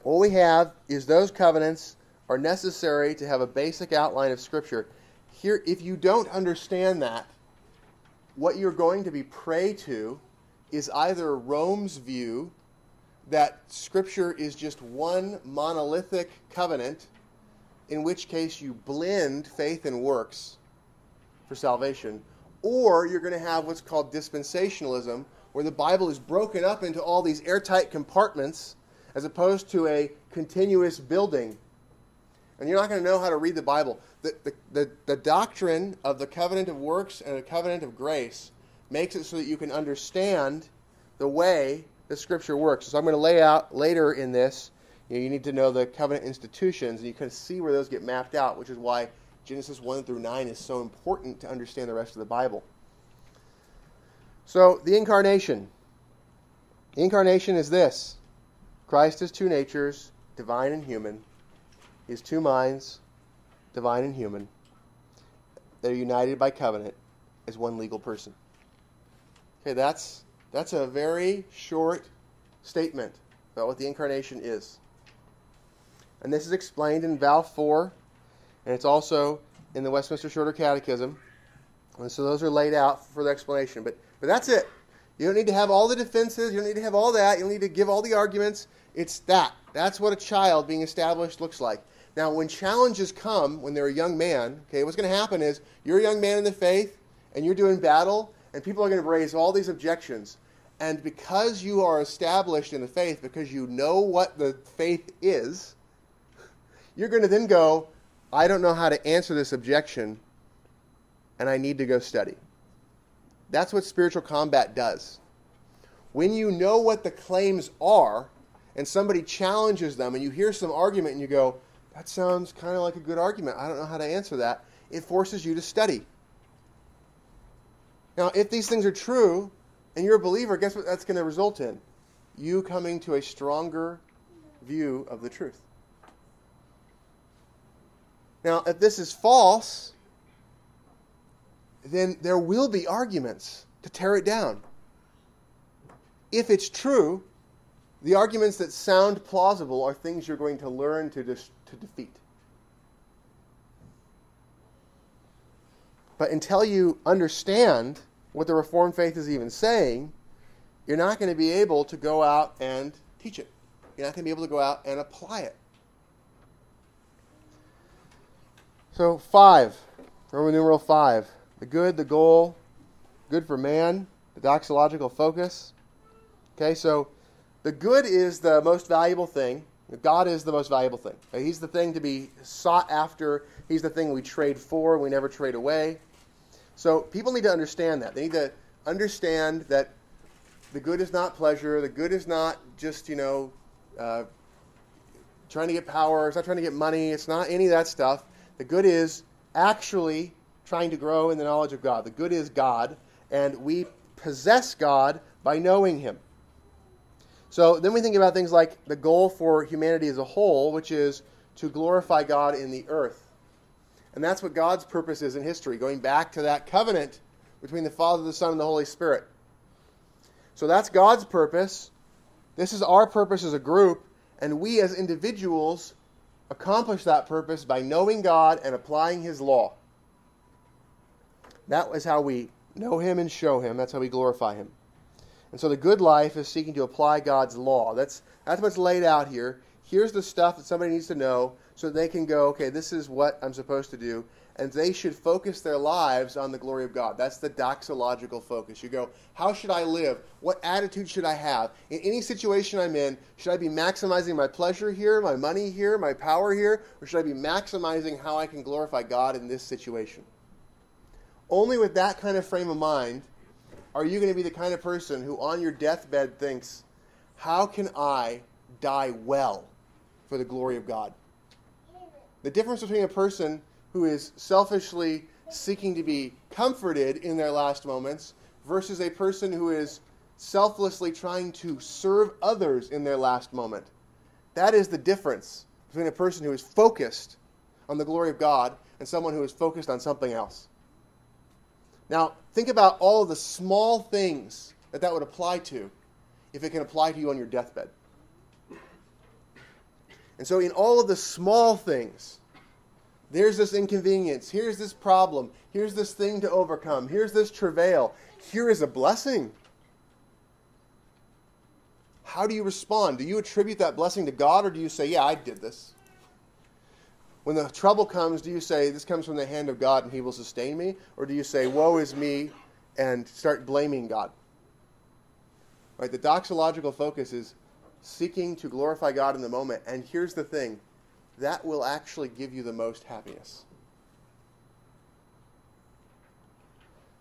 what we have is those covenants are necessary to have a basic outline of Scripture. Here, if you don't understand that, what you're going to be prey to is either Rome's view that Scripture is just one monolithic covenant in which case you blend faith and works for salvation, or you're going to have what's called dispensationalism, where the Bible is broken up into all these airtight compartments as opposed to a continuous building. And you're not going to know how to read the Bible. The, the, the, the doctrine of the covenant of works and the covenant of grace makes it so that you can understand the way the Scripture works. So I'm going to lay out later in this you, know, you need to know the covenant institutions, and you can see where those get mapped out, which is why Genesis 1 through 9 is so important to understand the rest of the Bible. So, the incarnation. The incarnation is this Christ has two natures, divine and human. He has two minds, divine and human. They're united by covenant as one legal person. Okay, that's, that's a very short statement about what the incarnation is. And this is explained in Vow 4, and it's also in the Westminster Shorter Catechism. And so those are laid out for the explanation. But, but that's it. You don't need to have all the defenses. You don't need to have all that. You don't need to give all the arguments. It's that. That's what a child being established looks like. Now, when challenges come when they're a young man, okay, what's going to happen is you're a young man in the faith, and you're doing battle, and people are going to raise all these objections. And because you are established in the faith, because you know what the faith is, you're going to then go, I don't know how to answer this objection, and I need to go study. That's what spiritual combat does. When you know what the claims are, and somebody challenges them, and you hear some argument, and you go, That sounds kind of like a good argument. I don't know how to answer that. It forces you to study. Now, if these things are true, and you're a believer, guess what that's going to result in? You coming to a stronger view of the truth. Now, if this is false, then there will be arguments to tear it down. If it's true, the arguments that sound plausible are things you're going to learn to, dis- to defeat. But until you understand what the Reformed faith is even saying, you're not going to be able to go out and teach it. You're not going to be able to go out and apply it. So, five, Roman numeral five. The good, the goal, good for man, the doxological focus. Okay, so the good is the most valuable thing. God is the most valuable thing. He's the thing to be sought after. He's the thing we trade for, we never trade away. So people need to understand that. They need to understand that the good is not pleasure. The good is not just, you know, uh, trying to get power. It's not trying to get money. It's not any of that stuff. The good is actually trying to grow in the knowledge of God. The good is God, and we possess God by knowing Him. So then we think about things like the goal for humanity as a whole, which is to glorify God in the earth. And that's what God's purpose is in history, going back to that covenant between the Father, the Son, and the Holy Spirit. So that's God's purpose. This is our purpose as a group, and we as individuals accomplish that purpose by knowing God and applying His law. That is how we know Him and show Him. That's how we glorify Him. And so the good life is seeking to apply God's law. That's, that's what's laid out here. Here's the stuff that somebody needs to know so they can go, okay, this is what I'm supposed to do. And they should focus their lives on the glory of God. That's the doxological focus. You go, how should I live? What attitude should I have? In any situation I'm in, should I be maximizing my pleasure here, my money here, my power here? Or should I be maximizing how I can glorify God in this situation? Only with that kind of frame of mind are you going to be the kind of person who on your deathbed thinks, how can I die well for the glory of God? The difference between a person who is selfishly seeking to be comforted in their last moments versus a person who is selflessly trying to serve others in their last moment. That is the difference between a person who is focused on the glory of God and someone who is focused on something else. Now, think about all of the small things that that would apply to if it can apply to you on your deathbed. And so, in all of the small things, there's this inconvenience, here's this problem, here's this thing to overcome, here's this travail, here is a blessing. How do you respond? Do you attribute that blessing to God, or do you say, Yeah, I did this? When the trouble comes, do you say, This comes from the hand of God and he will sustain me? Or do you say, Woe is me, and start blaming God? Right? The doxological focus is seeking to glorify God in the moment. And here's the thing that will actually give you the most happiness.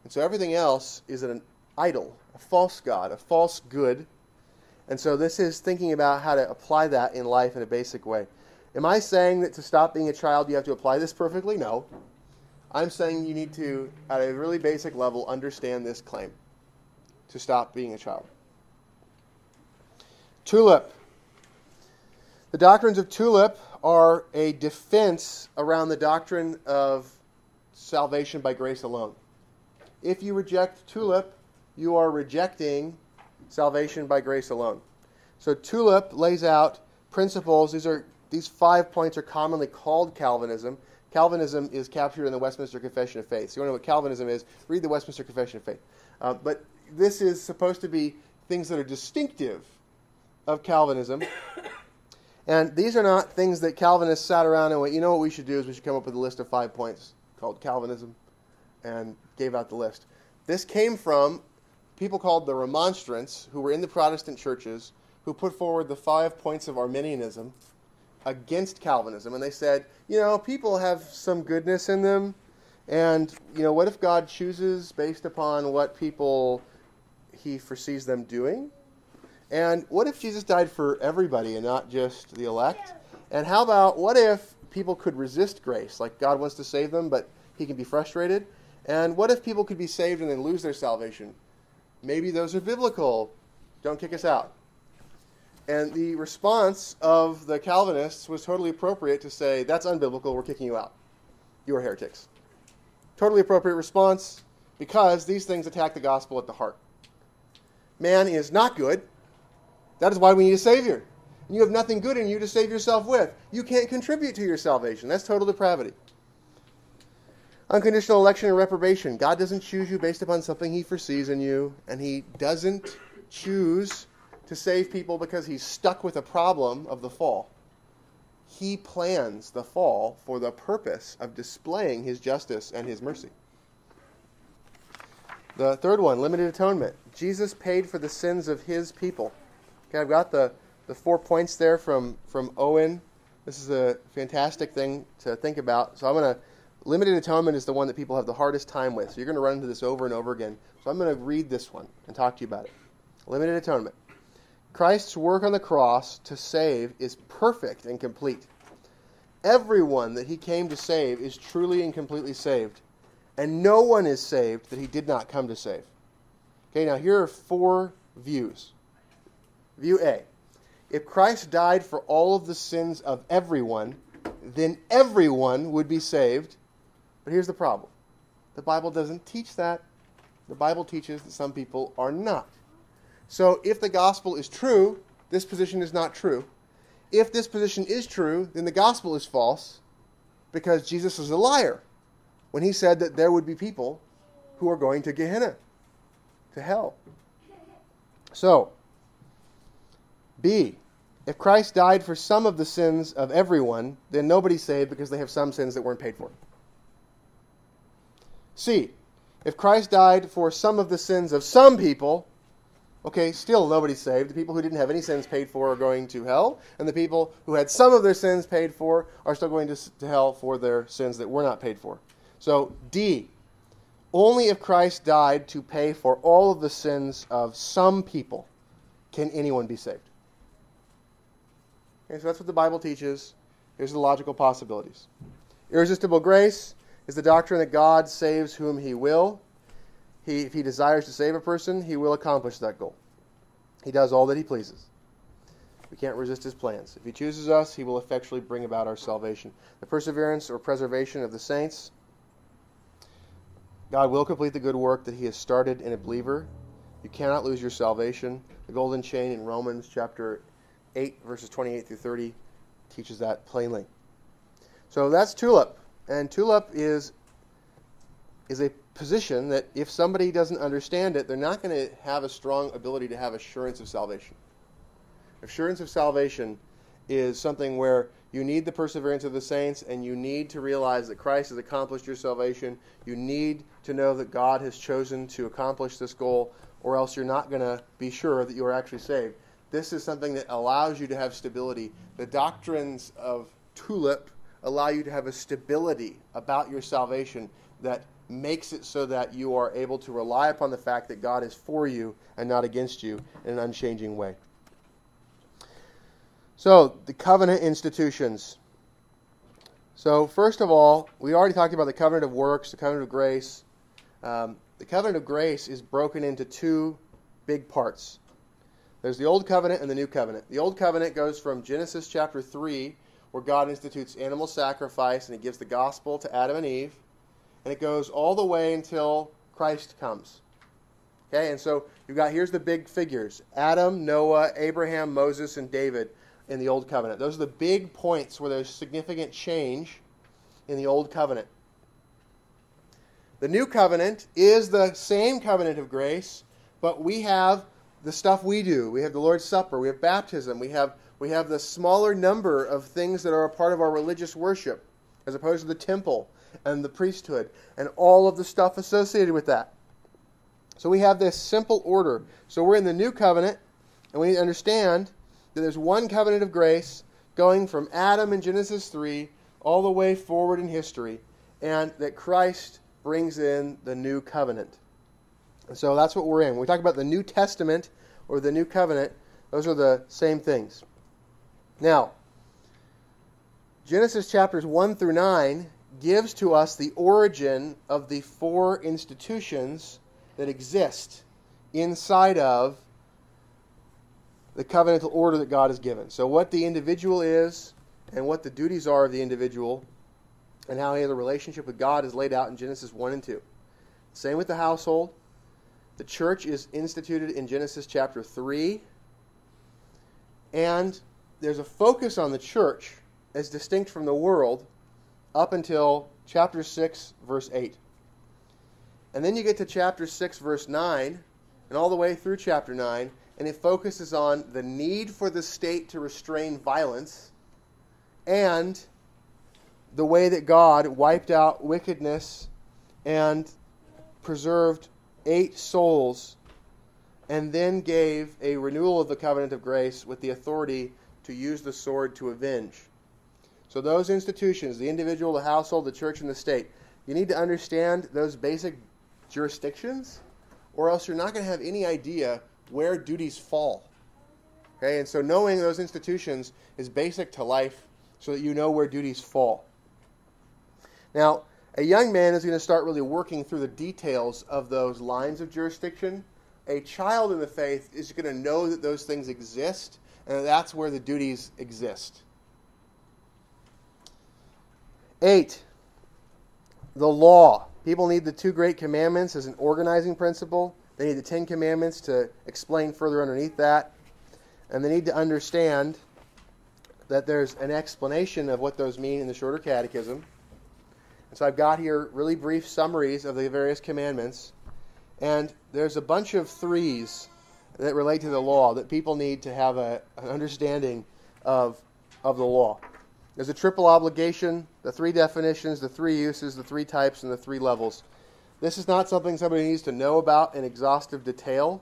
And so everything else is an idol, a false God, a false good. And so this is thinking about how to apply that in life in a basic way. Am I saying that to stop being a child you have to apply this perfectly? No. I'm saying you need to, at a really basic level, understand this claim to stop being a child. Tulip. The doctrines of Tulip are a defense around the doctrine of salvation by grace alone. If you reject Tulip, you are rejecting salvation by grace alone. So Tulip lays out principles. These are these five points are commonly called Calvinism. Calvinism is captured in the Westminster Confession of Faith. So you want to know what Calvinism is? Read the Westminster Confession of Faith. Uh, but this is supposed to be things that are distinctive of Calvinism. And these are not things that Calvinists sat around and went, you know what we should do is we should come up with a list of five points called Calvinism. and gave out the list. This came from people called the Remonstrants, who were in the Protestant churches, who put forward the five points of Arminianism against Calvinism. And they said, you know, people have some goodness in them. And, you know, what if God chooses based upon what people he foresees them doing? And what if Jesus died for everybody and not just the elect? And how about what if people could resist grace? Like God wants to save them, but he can be frustrated. And what if people could be saved and then lose their salvation? Maybe those are biblical. Don't kick us out. And the response of the Calvinists was totally appropriate to say, that's unbiblical, we're kicking you out. You are heretics. Totally appropriate response because these things attack the gospel at the heart. Man is not good. That is why we need a Savior. And you have nothing good in you to save yourself with. You can't contribute to your salvation. That's total depravity. Unconditional election and reprobation. God doesn't choose you based upon something He foresees in you, and He doesn't choose to save people because He's stuck with a problem of the fall. He plans the fall for the purpose of displaying His justice and His mercy. The third one, limited atonement. Jesus paid for the sins of His people. Okay, I've got the, the four points there from, from Owen. This is a fantastic thing to think about. So I'm going to Limited atonement is the one that people have the hardest time with. So you're going to run into this over and over again. So I'm going to read this one and talk to you about it. Limited atonement. Christ's work on the cross to save is perfect and complete. Everyone that he came to save is truly and completely saved. And no one is saved that he did not come to save. Okay, now here are four views. View A. If Christ died for all of the sins of everyone, then everyone would be saved but here's the problem the Bible doesn't teach that. The Bible teaches that some people are not. So if the gospel is true, this position is not true. If this position is true, then the gospel is false because Jesus is a liar when he said that there would be people who are going to Gehenna, to hell. So, B. If Christ died for some of the sins of everyone, then nobody's saved because they have some sins that weren't paid for. C. If Christ died for some of the sins of some people, okay, still nobody's saved. The people who didn't have any sins paid for are going to hell, and the people who had some of their sins paid for are still going to, to hell for their sins that were not paid for. So, D. Only if Christ died to pay for all of the sins of some people can anyone be saved. So that's what the Bible teaches. Here's the logical possibilities. Irresistible grace is the doctrine that God saves whom he will. He, if he desires to save a person, he will accomplish that goal. He does all that he pleases. We can't resist his plans. If he chooses us, he will effectually bring about our salvation. The perseverance or preservation of the saints. God will complete the good work that he has started in a believer. You cannot lose your salvation. The golden chain in Romans chapter 8, verses 28 through 30 teaches that plainly. So that's TULIP. And tulip is is a position that if somebody doesn't understand it, they're not going to have a strong ability to have assurance of salvation. Assurance of salvation is something where you need the perseverance of the saints and you need to realize that Christ has accomplished your salvation. You need to know that God has chosen to accomplish this goal, or else you're not going to be sure that you are actually saved. This is something that allows you to have stability. The doctrines of tulip allow you to have a stability about your salvation that makes it so that you are able to rely upon the fact that God is for you and not against you in an unchanging way. So, the covenant institutions. So, first of all, we already talked about the covenant of works, the covenant of grace. Um, the covenant of grace is broken into two big parts. There's the old covenant and the new covenant. The old covenant goes from Genesis chapter 3 where God institutes animal sacrifice and he gives the gospel to Adam and Eve. And it goes all the way until Christ comes. Okay, and so you've got here's the big figures Adam, Noah, Abraham, Moses, and David in the Old Covenant. Those are the big points where there's significant change in the Old Covenant. The New Covenant is the same covenant of grace, but we have the stuff we do. We have the Lord's Supper, we have baptism, we have we have the smaller number of things that are a part of our religious worship, as opposed to the temple. and the priesthood and all of the stuff associated with that. So we have this simple order. So we're in the new covenant, and we need to understand that there's one covenant of grace going from Adam in Genesis 3 all the way forward in history, and that Christ brings in the new covenant. So that's what we're in. When we talk about the New Testament or the new covenant, those are the same things. Now, Genesis chapters 1 through 9 gives to us the origin of the four institutions that exist inside of the covenantal order that God has given. So, what the individual is and what the duties are of the individual and how he has a relationship with God is laid out in Genesis 1 and 2. Same with the household. The church is instituted in Genesis chapter 3. And there's a focus on the church as distinct from the world up until chapter 6, verse 8. And then you get to chapter 6, verse 9, and all the way through chapter 9, and it focuses on the need for the state to restrain violence and the way that God wiped out wickedness and preserved eight souls and then gave a renewal of the covenant of grace with the authority to use the sword to avenge. So, those institutions, the individual, the household, the church, and the state, you need to understand those basic jurisdictions, or else you're not going to have any idea where duties fall. Okay, and so knowing those institutions is basic to life so that you know where duties fall. Now, a young man is going to start really working through the details of those lines of jurisdiction. A child in the faith is going to know that those things exist, and that's where the duties exist. Eight, the law. People need the two great commandments as an organizing principle. They need the Ten Commandments to explain further underneath that. And they need to understand that there's an explanation of what those mean in the shorter catechism. And so I've got here really brief summaries of the various commandments. And there's a bunch of threes that relate to the law that people need to have a, an understanding of, of the law. There's a triple obligation, the three definitions, the three uses, the three types, and the three levels. This is not something somebody needs to know about in exhaustive detail,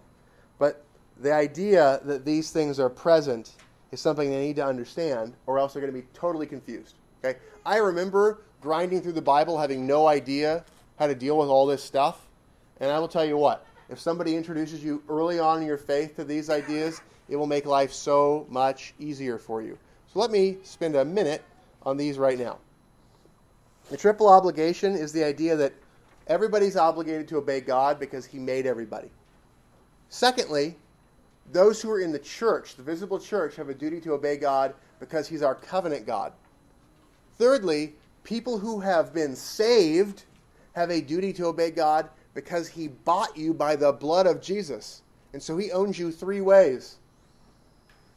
but the idea that these things are present is something they need to understand, or else they're going to be totally confused. Okay? I remember grinding through the Bible having no idea how to deal with all this stuff, and I will tell you what, if somebody introduces you early on in your faith to these ideas, it will make life so much easier for you. So let me spend a minute on these right now. The triple obligation is the idea that everybody's obligated to obey God because He made everybody. Secondly, those who are in the church, the visible church, have a duty to obey God because He's our covenant God. Thirdly, people who have been saved have a duty to obey God because He bought you by the blood of Jesus. And so He owns you three ways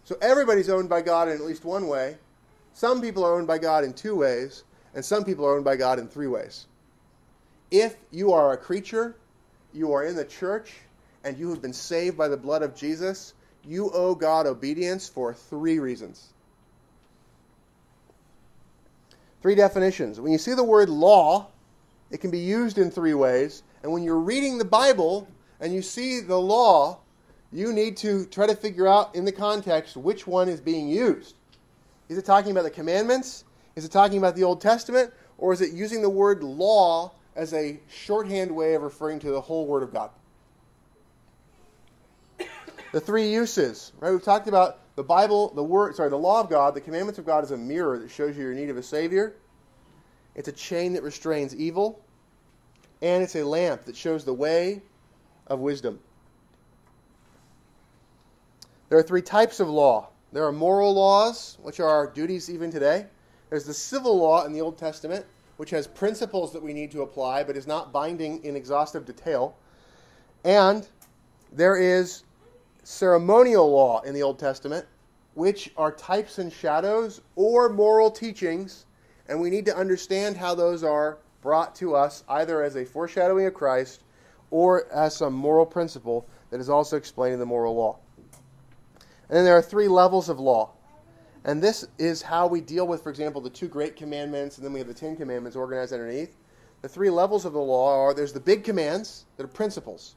so everybody's owned by God in at least one way. Some people are owned by God in two ways, and some people are owned by God in three ways. If you are a creature, you are in the church, and you have been saved by the blood of Jesus, you owe God obedience for three reasons. Three definitions. When you see the word law, it can be used in three ways. And when you're reading the Bible and you see the law, you need to try to figure out in the context which one is being used. Is it talking about the commandments? Is it talking about the Old Testament? Or is it using the word law as a shorthand way of referring to the whole Word of God? The three uses, right? We've talked about the Bible, the word, sorry, the law of God, the commandments of God is a mirror that shows you your need of a Savior. It's a chain that restrains evil, and it's a lamp that shows the way of wisdom. There are three types of law there are moral laws, which are our duties even today. There's the civil law in the Old Testament, which has principles that we need to apply, but is not binding in exhaustive detail. And there is ceremonial law in the Old Testament, which are types and shadows or moral teachings, and we need to understand how those are brought to us either as a foreshadowing of Christ or as some moral principle that is also explained in the moral law. And then there are three levels of law. And this is how we deal with, for example, the two great commandments, and then we have the Ten Commandments organized underneath. the three levels of the law are there's the big commands that are principles.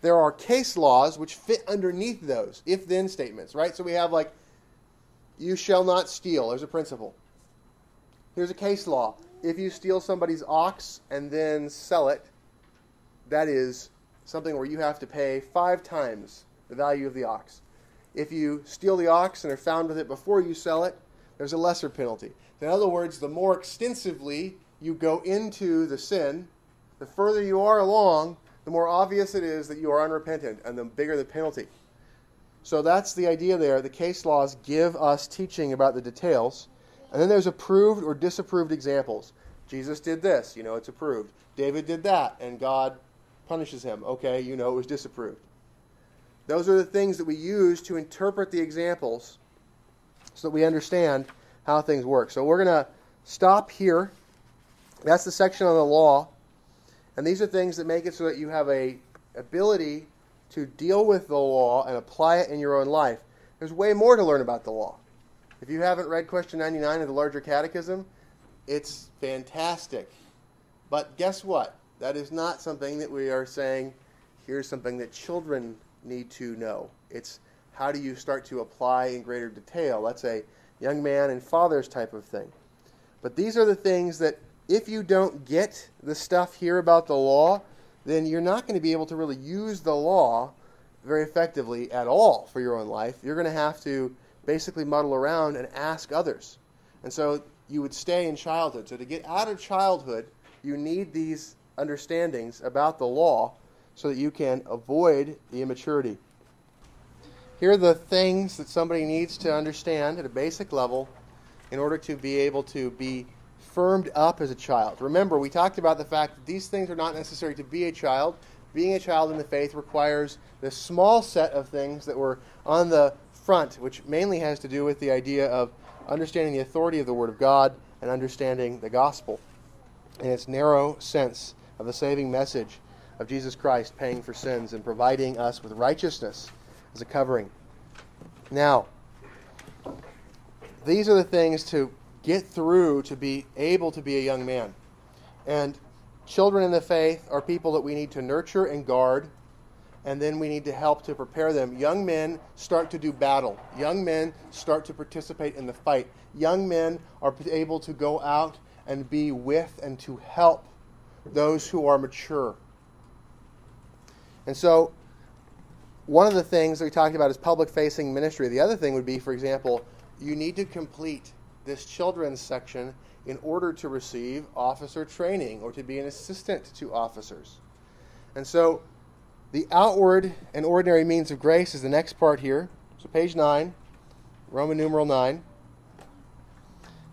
There are case laws which fit underneath those, if then statements, right? So we have like, you shall not steal. There's a principle. Here's a case law. If you steal somebody's ox and then sell it, that is something where you have to pay five times the value of the ox. If you steal the ox and are found with it before you sell it, there's a lesser penalty. In other words, the more extensively you go into the sin, the further you are along, the more obvious it is that you are unrepentant and the bigger the penalty. So that's the idea there. The case laws give us teaching about the details. And then there's approved or disapproved examples. Jesus did this, you know, it's approved. David did that, and God punishes him. Okay, you know, it was disapproved. Those are the things that we use to interpret the examples so that we understand how things work. So we're going to stop here. That's the section on the law. And these are things that make it so that you have a ability to deal with the law and apply it in your own life. There's way more to learn about the law. If you haven't read question 99 of the larger catechism, it's fantastic. But guess what? That is not something that we are saying, here's something that children need to know. It's how do you start to apply in greater detail? That's a young man and father's type of thing. But these are the things that if you don't get the stuff here about the law, then you're not going to be able to really use the law very effectively at all for your own life. You're going to have to basically muddle around and ask others. And so you would stay in childhood. So to get out of childhood, you need these understandings about the law so that you can avoid the immaturity. Here are the things that somebody needs to understand at a basic level in order to be able to be firmed up as a child. Remember, we talked about the fact that these things are not necessary to be a child. Being a child in the faith requires this small set of things that were on the front, which mainly has to do with the idea of understanding the authority of the Word of God and understanding the gospel in its narrow sense of the saving message of Jesus Christ paying for sins and providing us with righteousness as a covering. Now, these are the things to get through to be able to be a young man. And children in the faith are people that we need to nurture and guard, and then we need to help to prepare them. Young men start to do battle, young men start to participate in the fight. Young men are able to go out and be with and to help those who are mature. And so one of the things that we talked about is public facing ministry. The other thing would be, for example, you need to complete this children's section in order to receive officer training or to be an assistant to officers. And so the outward and ordinary means of grace is the next part here. So, page 9, Roman numeral 9.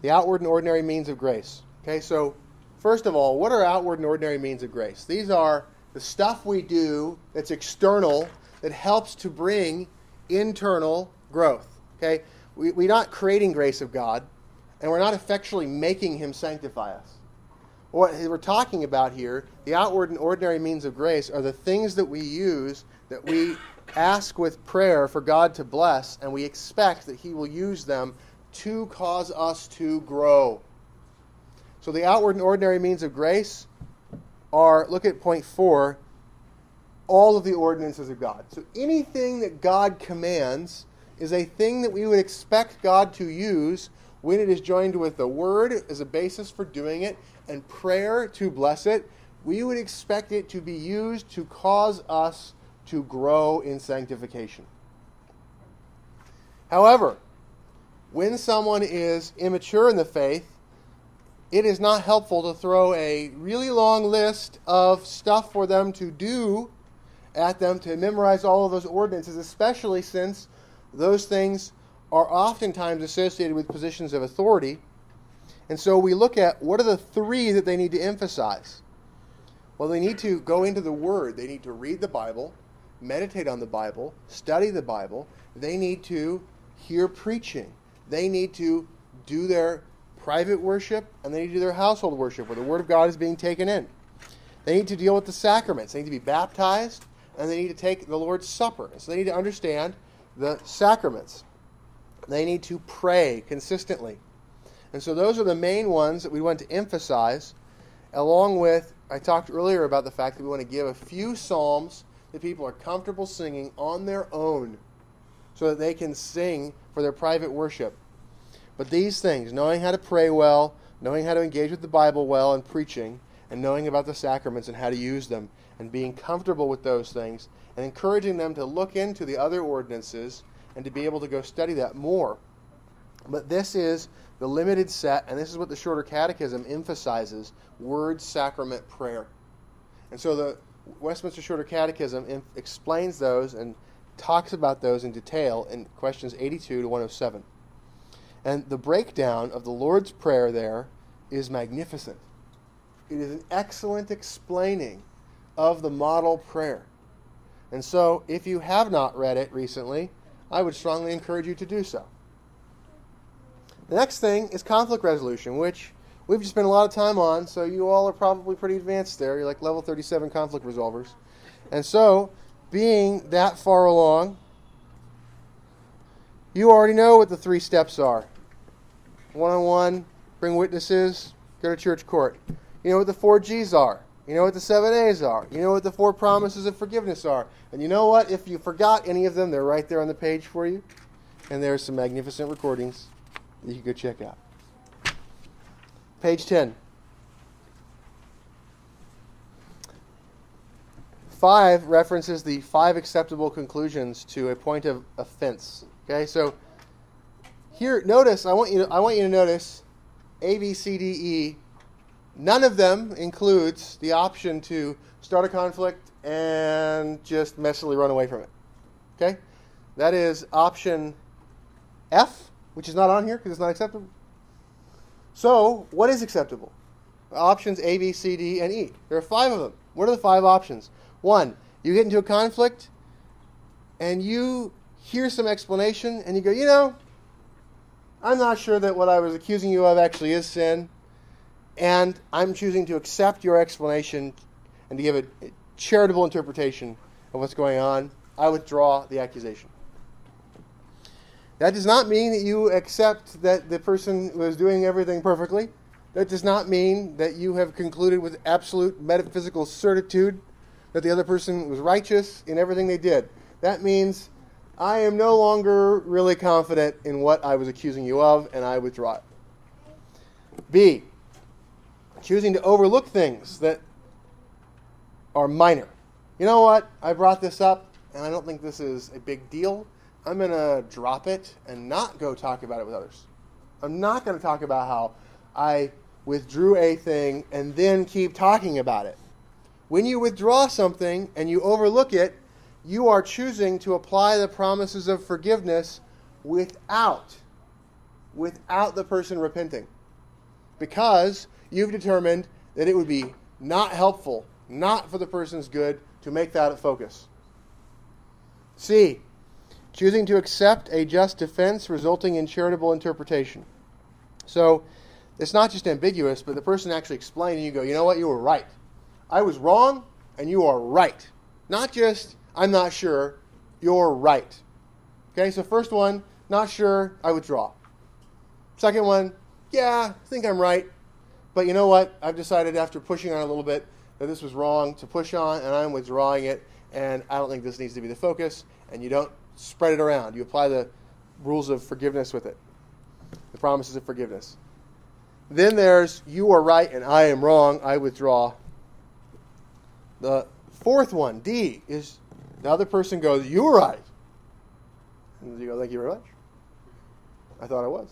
The outward and ordinary means of grace. Okay, so first of all, what are outward and ordinary means of grace? These are the stuff we do that's external that helps to bring internal growth. Okay? We, we're not creating grace of God, and we're not effectually making Him sanctify us. What we're talking about here, the outward and ordinary means of grace, are the things that we use that we ask with prayer for God to bless, and we expect that He will use them to cause us to grow. So the outward and ordinary means of grace are, look at point four, all of the ordinances of God. So anything that God commands is a thing that we would expect God to use when it is joined with the Word as a basis for doing it and prayer to bless it. We would expect it to be used to cause us to grow in sanctification. However, when someone is immature in the faith, it is not helpful to throw a really long list of stuff for them to do at them to memorize all of those ordinances, especially since those things are oftentimes associated with positions of authority. And so we look at what are the three that they need to emphasize? Well, they need to go into the Word. They need to read the Bible, meditate on the Bible, study the Bible. They need to hear preaching. They need to do their private worship and they need to do their household worship where the Word of God is being taken in. They need to deal with the sacraments. They need to be baptized and they need to take the Lord's Supper. So they need to understand the sacraments. They need to pray consistently. And so those are the main ones that we want to emphasize. along with, I talked earlier about the fact that we want to give a few psalms that people are comfortable singing on their own so that they can sing for their private worship. But these things, knowing how to pray well, knowing how to engage with the Bible well and preaching, and knowing about the sacraments and how to use them, and being comfortable with those things, and encouraging them to look into the other ordinances and to be able to go study that more. But this is the limited set, and this is what the shorter catechism emphasizes word, sacrament, prayer. And so the Westminster Shorter Catechism explains those and talks about those in detail in questions 82 to 107. And the breakdown of the Lord's Prayer there is magnificent. It is an excellent explaining of the model prayer. And so, if you have not read it recently, I would strongly encourage you to do so. The next thing is conflict resolution, which we've just spent a lot of time on, so you all are probably pretty advanced there. You're like level 37 conflict resolvers. And so, being that far along, you already know what the three steps are one on one, bring witnesses, go to church court. You know what the four G's are. You know what the seven A's are. You know what the four promises of forgiveness are. And you know what? If you forgot any of them, they're right there on the page for you. And there's some magnificent recordings that you can go check out. Page 10. 5 references the five acceptable conclusions to a point of offense. Okay, so here, notice, I want you to, I want you to notice A, B, C, D, E. None of them includes the option to start a conflict and just messily run away from it. Okay? That is option F, which is not on here because it's not acceptable. So, what is acceptable? Options A, B, C, D, and E. There are five of them. What are the five options? One, you get into a conflict and you hear some explanation and you go, you know, I'm not sure that what I was accusing you of actually is sin, and I'm choosing to accept your explanation and to give a charitable interpretation of what's going on. I withdraw the accusation. That does not mean that you accept that the person was doing everything perfectly. That does not mean that you have concluded with absolute metaphysical certitude that the other person was righteous in everything they did. That means I am no longer really confident in what I was accusing you of, and I withdraw it. B, choosing to overlook things that are minor. You know what? I brought this up, and I don't think this is a big deal. I'm going to drop it and not go talk about it with others. I'm not going to talk about how I withdrew a thing and then keep talking about it. When you withdraw something and you overlook it, you are choosing to apply the promises of forgiveness without without the person repenting. Because you've determined that it would be not helpful, not for the person's good to make that a focus. C. Choosing to accept a just defense resulting in charitable interpretation. So it's not just ambiguous, but the person actually explained, and you go, you know what, you were right. I was wrong, and you are right. Not just, I'm not sure, you're right. Okay, so first one, not sure, I withdraw. Second one, yeah, I think I'm right. But you know what? I've decided after pushing on a little bit that this was wrong to push on, and I'm withdrawing it, and I don't think this needs to be the focus, and you don't spread it around. You apply the rules of forgiveness with it, the promises of forgiveness. Then there's you are right and I am wrong, I withdraw. The fourth one, D, is the other person goes, You were right. And you go, Thank you very much. I thought I was.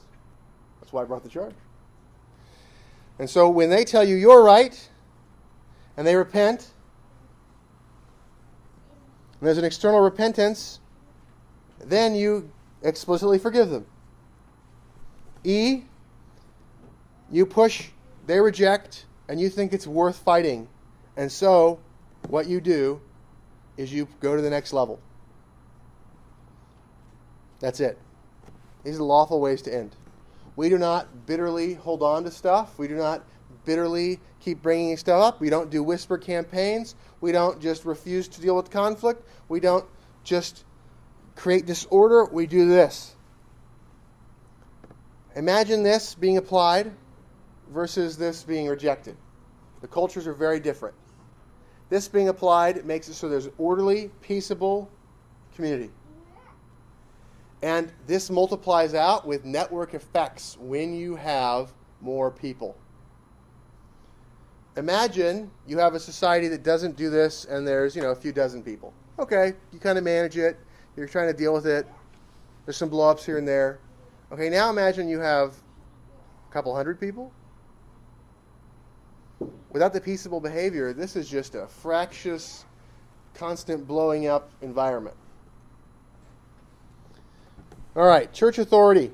That's why I brought the charge. And so when they tell you you're right and they repent, and there's an external repentance, then you explicitly forgive them. E, you push, they reject, and you think it's worth fighting. And so what you do is you go to the next level. That's it. These are lawful ways to end. We do not bitterly hold on to stuff. We do not bitterly keep bringing stuff up. We don't do whisper campaigns. We don't just refuse to deal with conflict. We don't just create disorder. We do this. Imagine this being applied versus this being rejected. The cultures are very different. This being applied makes it so there's orderly, peaceable community. And this multiplies out with network effects when you have more people. Imagine you have a society that doesn't do this and there's, you know, a few dozen people. Okay, you kind of manage it. You're trying to deal with it. There's some blowups here and there. Okay, now imagine you have a couple hundred people. Without the peaceable behavior, this is just a fractious, constant blowing up environment. All right, church authority.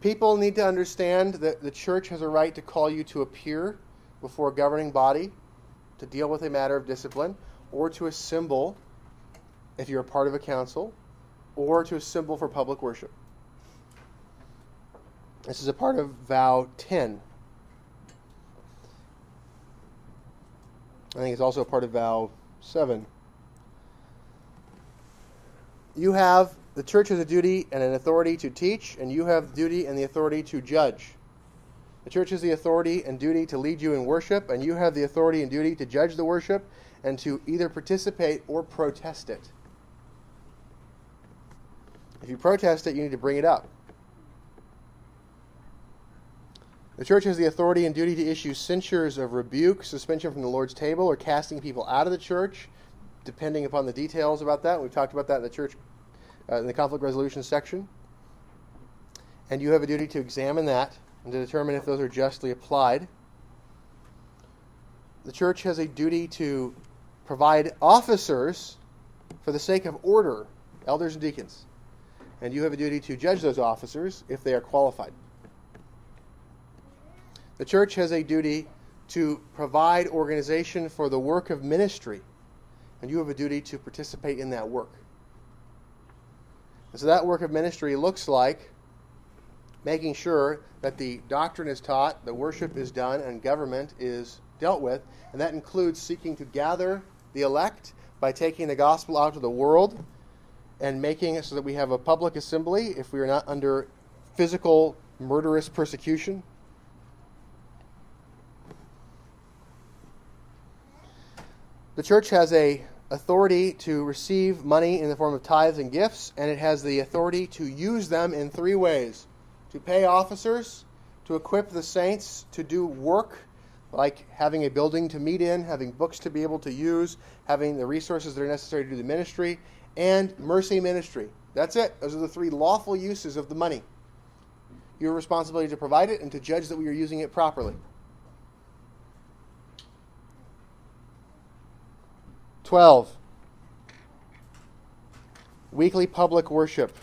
People need to understand that the church has a right to call you to appear before a governing body to deal with a matter of discipline or to assemble if you're a part of a council or to assemble for public worship. This is a part of vow 10. I think it's also a part of vow 7 you have the church has a duty and an authority to teach, and you have the duty and the authority to judge. The church has the authority and duty to lead you in worship, and you have the authority and duty to judge the worship and to either participate or protest it. If you protest it, you need to bring it up. The church has the authority and duty to issue censures of rebuke, suspension from the Lord's table, or casting people out of the church depending upon the details about that. We've talked about that in the church, uh, in the conflict resolution section. And you have a duty to examine that and to determine if those are justly applied. The church has a duty to provide officers for the sake of order, elders and deacons. And you have a duty to judge those officers if they are qualified. The church has a duty to provide organization for the work of ministry and you have a duty to participate in that work. And so that work of ministry looks like making sure that the doctrine is taught, the worship is done, and government is dealt with. And that includes seeking to gather the elect by taking the gospel out to the world and making it so that we have a public assembly if we are not under physical murderous persecution. The church has a authority to receive money in the form of tithes and gifts, and it has the authority to use them in three ways to pay officers, to equip the saints to do work like having a building to meet in, having books to be able to use, having the resources that are necessary to do the ministry, and mercy ministry. That's it. Those are the three lawful uses of the money. Your responsibility to provide it and to judge that we are using it properly. 12. Weekly public worship.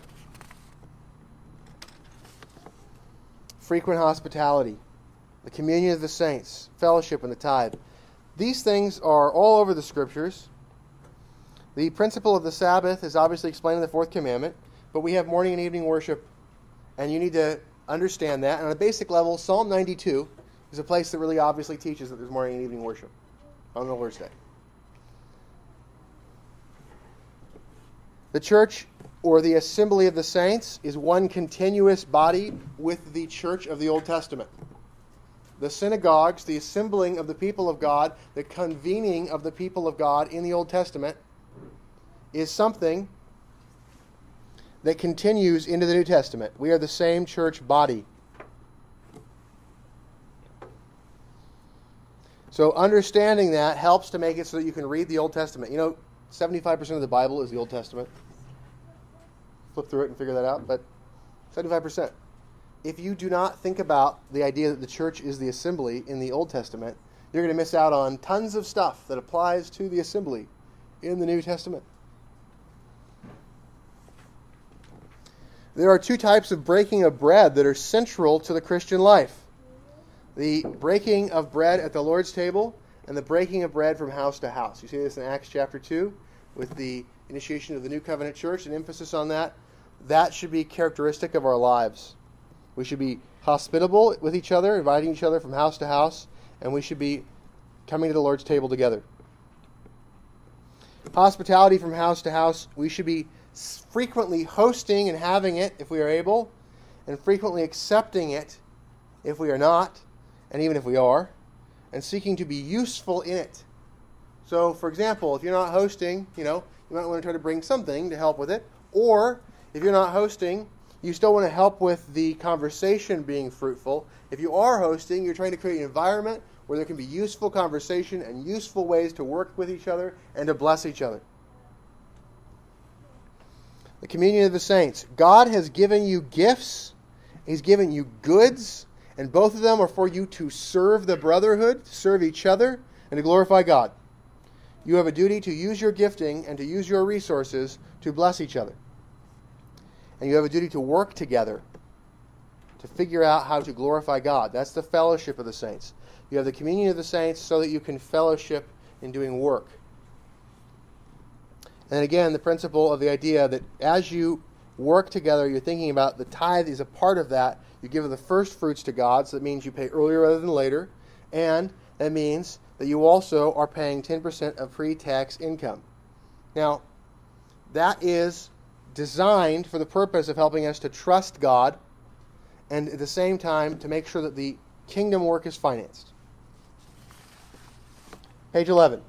Frequent hospitality. The communion of the saints. Fellowship and the tithe. These things are all over the scriptures. The principle of the Sabbath is obviously explained in the fourth commandment, but we have morning and evening worship, and you need to understand that. And on a basic level, Psalm 92 is a place that really obviously teaches that there's morning and evening worship on the Lord's Day. The church or the assembly of the saints is one continuous body with the church of the Old Testament. The synagogues, the assembling of the people of God, the convening of the people of God in the Old Testament is something that continues into the New Testament. We are the same church body. So understanding that helps to make it so that you can read the Old Testament. You know, 75% of the Bible is the Old Testament. Flip through it and figure that out, but 75%. If you do not think about the idea that the church is the assembly in the Old Testament, you're going to miss out on tons of stuff that applies to the assembly in the New Testament. There are two types of breaking of bread that are central to the Christian life the breaking of bread at the Lord's table and the breaking of bread from house to house. You see this in Acts chapter 2 with the initiation of the New Covenant Church, an emphasis on that. That should be characteristic of our lives. We should be hospitable with each other, inviting each other from house to house, and we should be coming to the Lord's table together. Hospitality from house to house, we should be frequently hosting and having it if we are able, and frequently accepting it if we are not, and even if we are, and seeking to be useful in it. So, for example, if you're not hosting, you know, you might want to try to bring something to help with it. Or if you're not hosting, you still want to help with the conversation being fruitful. If you are hosting, you're trying to create an environment where there can be useful conversation and useful ways to work with each other and to bless each other. The communion of the saints. God has given you gifts, He's given you goods, and both of them are for you to serve the brotherhood, serve each other, and to glorify God. You have a duty to use your gifting and to use your resources to bless each other. And you have a duty to work together to figure out how to glorify God. That's the fellowship of the saints. You have the communion of the saints so that you can fellowship in doing work. And again, the principle of the idea that as you work together, you're thinking about the tithe is a part of that. You give the first fruits to God, so that means you pay earlier rather than later. And that means that you also are paying 10% of pre tax income. Now, that is designed for the purpose of helping us to trust God and at the same time to make sure that the kingdom work is financed. Page 11.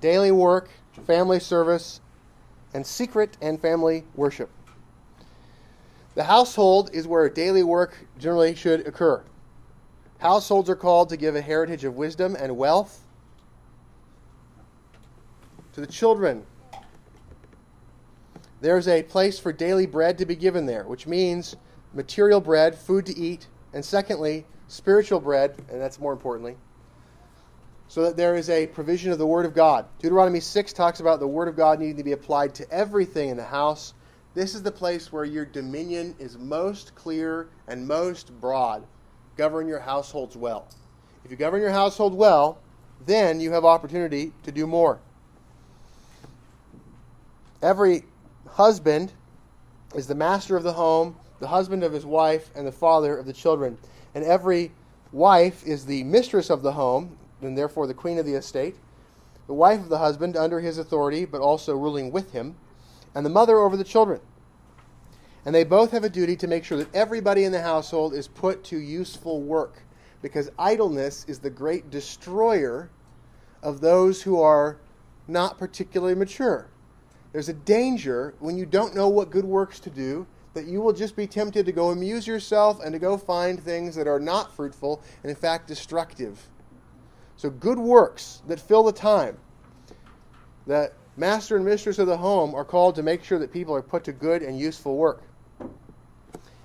Daily work, family service, and secret and family worship. The household is where daily work generally should occur. Households are called to give a heritage of wisdom and wealth to the children. There's a place for daily bread to be given there, which means material bread, food to eat, and secondly, spiritual bread, and that's more importantly, so that there is a provision of the Word of God. Deuteronomy 6 talks about the Word of God needing to be applied to everything in the house. This is the place where your dominion is most clear and most broad govern your households well. If you govern your household well, then you have opportunity to do more. Every husband is the master of the home, the husband of his wife, and the father of the children. And every wife is the mistress of the home, and therefore the queen of the estate, the wife of the husband under his authority, but also ruling with him, and the mother over the children. And they both have a duty to make sure that everybody in the household is put to useful work because idleness is the great destroyer of those who are not particularly mature. There's a danger when you don't know what good works to do that you will just be tempted to go amuse yourself and to go find things that are not fruitful and, in fact, destructive. So, good works that fill the time, that master and mistress of the home are called to make sure that people are put to good and useful work.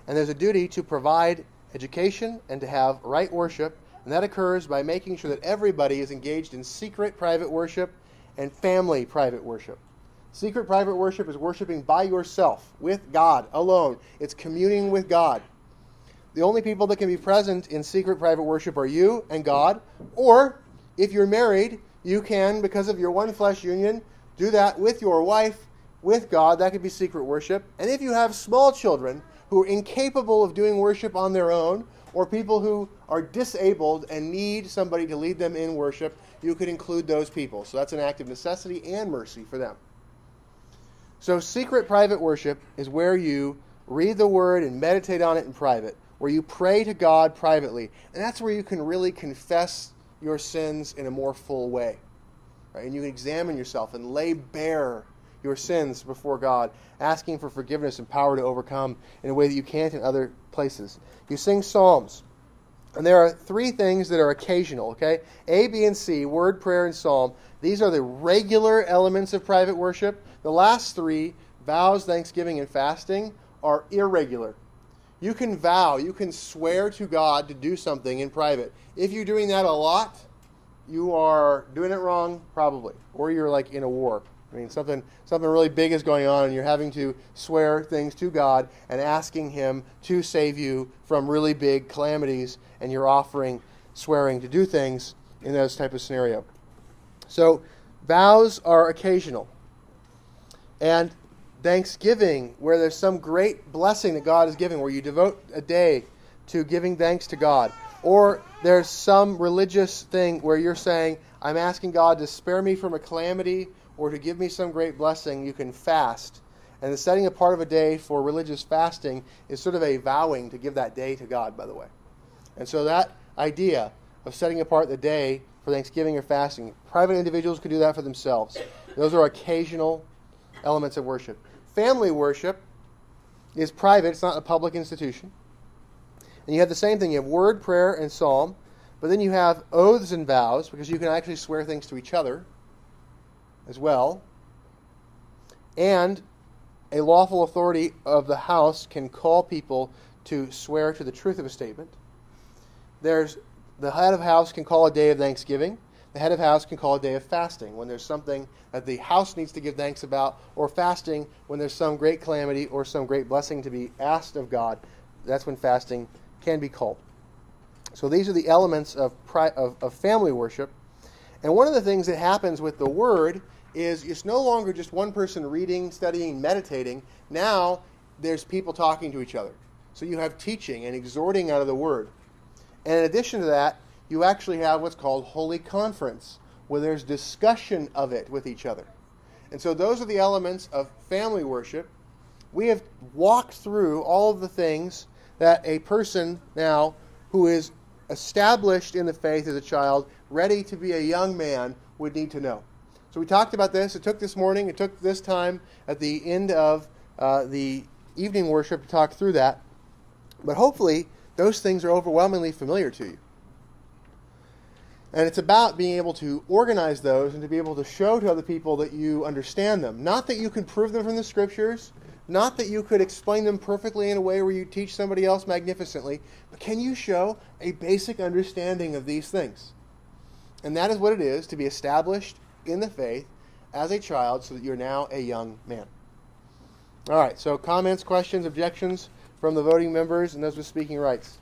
And there's a duty to provide education and to have right worship, and that occurs by making sure that everybody is engaged in secret private worship and family private worship. Secret private worship is worshiping by yourself, with God alone. It's communing with God. The only people that can be present in secret private worship are you and God. Or, if you're married, you can, because of your one flesh union, do that with your wife, with God. That could be secret worship. And if you have small children, who are incapable of doing worship on their own, or people who are disabled and need somebody to lead them in worship, you could include those people. So that's an act of necessity and mercy for them. So, secret private worship is where you read the word and meditate on it in private, where you pray to God privately. And that's where you can really confess your sins in a more full way. Right? And you can examine yourself and lay bare your sins before God, asking for forgiveness and power to overcome in a way that you can't in other places. You sing psalms. And there are three things that are occasional, okay? A, B, and C, word, prayer, and psalm. These are the regular elements of private worship. The last three, vows, thanksgiving, and fasting, are irregular. You can vow, you can swear to God to do something in private. If you're doing that a lot, you are doing it wrong, probably. Or you're like in a war. I mean, something, something really big is going on, and you're having to swear things to God and asking Him to save you from really big calamities, and you're offering swearing to do things in those type of scenario. So, vows are occasional. And thanksgiving, where there's some great blessing that God is giving, where you devote a day to giving thanks to God. Or there's some religious thing where you're saying, I'm asking God to spare me from a calamity or to give me some great blessing, you can fast And the setting apart of a day for religious fasting is sort of a vowing to give that day to God, by the way. And so that idea of setting apart the day for Thanksgiving or fasting, private individuals could do that for themselves. Those are occasional elements of worship. Family worship is private, it's not a public institution. And you have the same thing you have word, prayer, and psalm. But then you have oaths and vows, because you can actually swear things to each other as well. And a lawful authority of the house can call people to swear to the truth of a statement. There's the head of house can call a day of thanksgiving. The head of house can call a day of fasting when there's something that the house needs to give thanks about, or fasting when there's some great calamity or some great blessing to be asked of God. That's when fasting can be called. So these are the elements of, of, of family worship. And one of the things that happens with the word is it's no longer just one person reading, studying, meditating. Now there's people talking to each other. So you have teaching and exhorting out of the word. And in addition to that, you actually have what's called holy conference, where there's discussion of it with each other. And so those are the elements of family worship. We have walked through all of the things that a person now who is established in the faith as a child, ready to be a young man, would need to know. So we talked about this. It took this morning, it took this time at the end of uh, the evening worship to talk through that. But hopefully, those things are overwhelmingly familiar to you. And it's about being able to organize those and to be able to show to other people that you understand them. Not that you can prove them from the scriptures, not that you could explain them perfectly in a way where you teach somebody else magnificently, but can you show a basic understanding of these things? And that is what it is to be established in the faith as a child so that you're now a young man. All right, so comments, questions, objections from the voting members and those with speaking rights.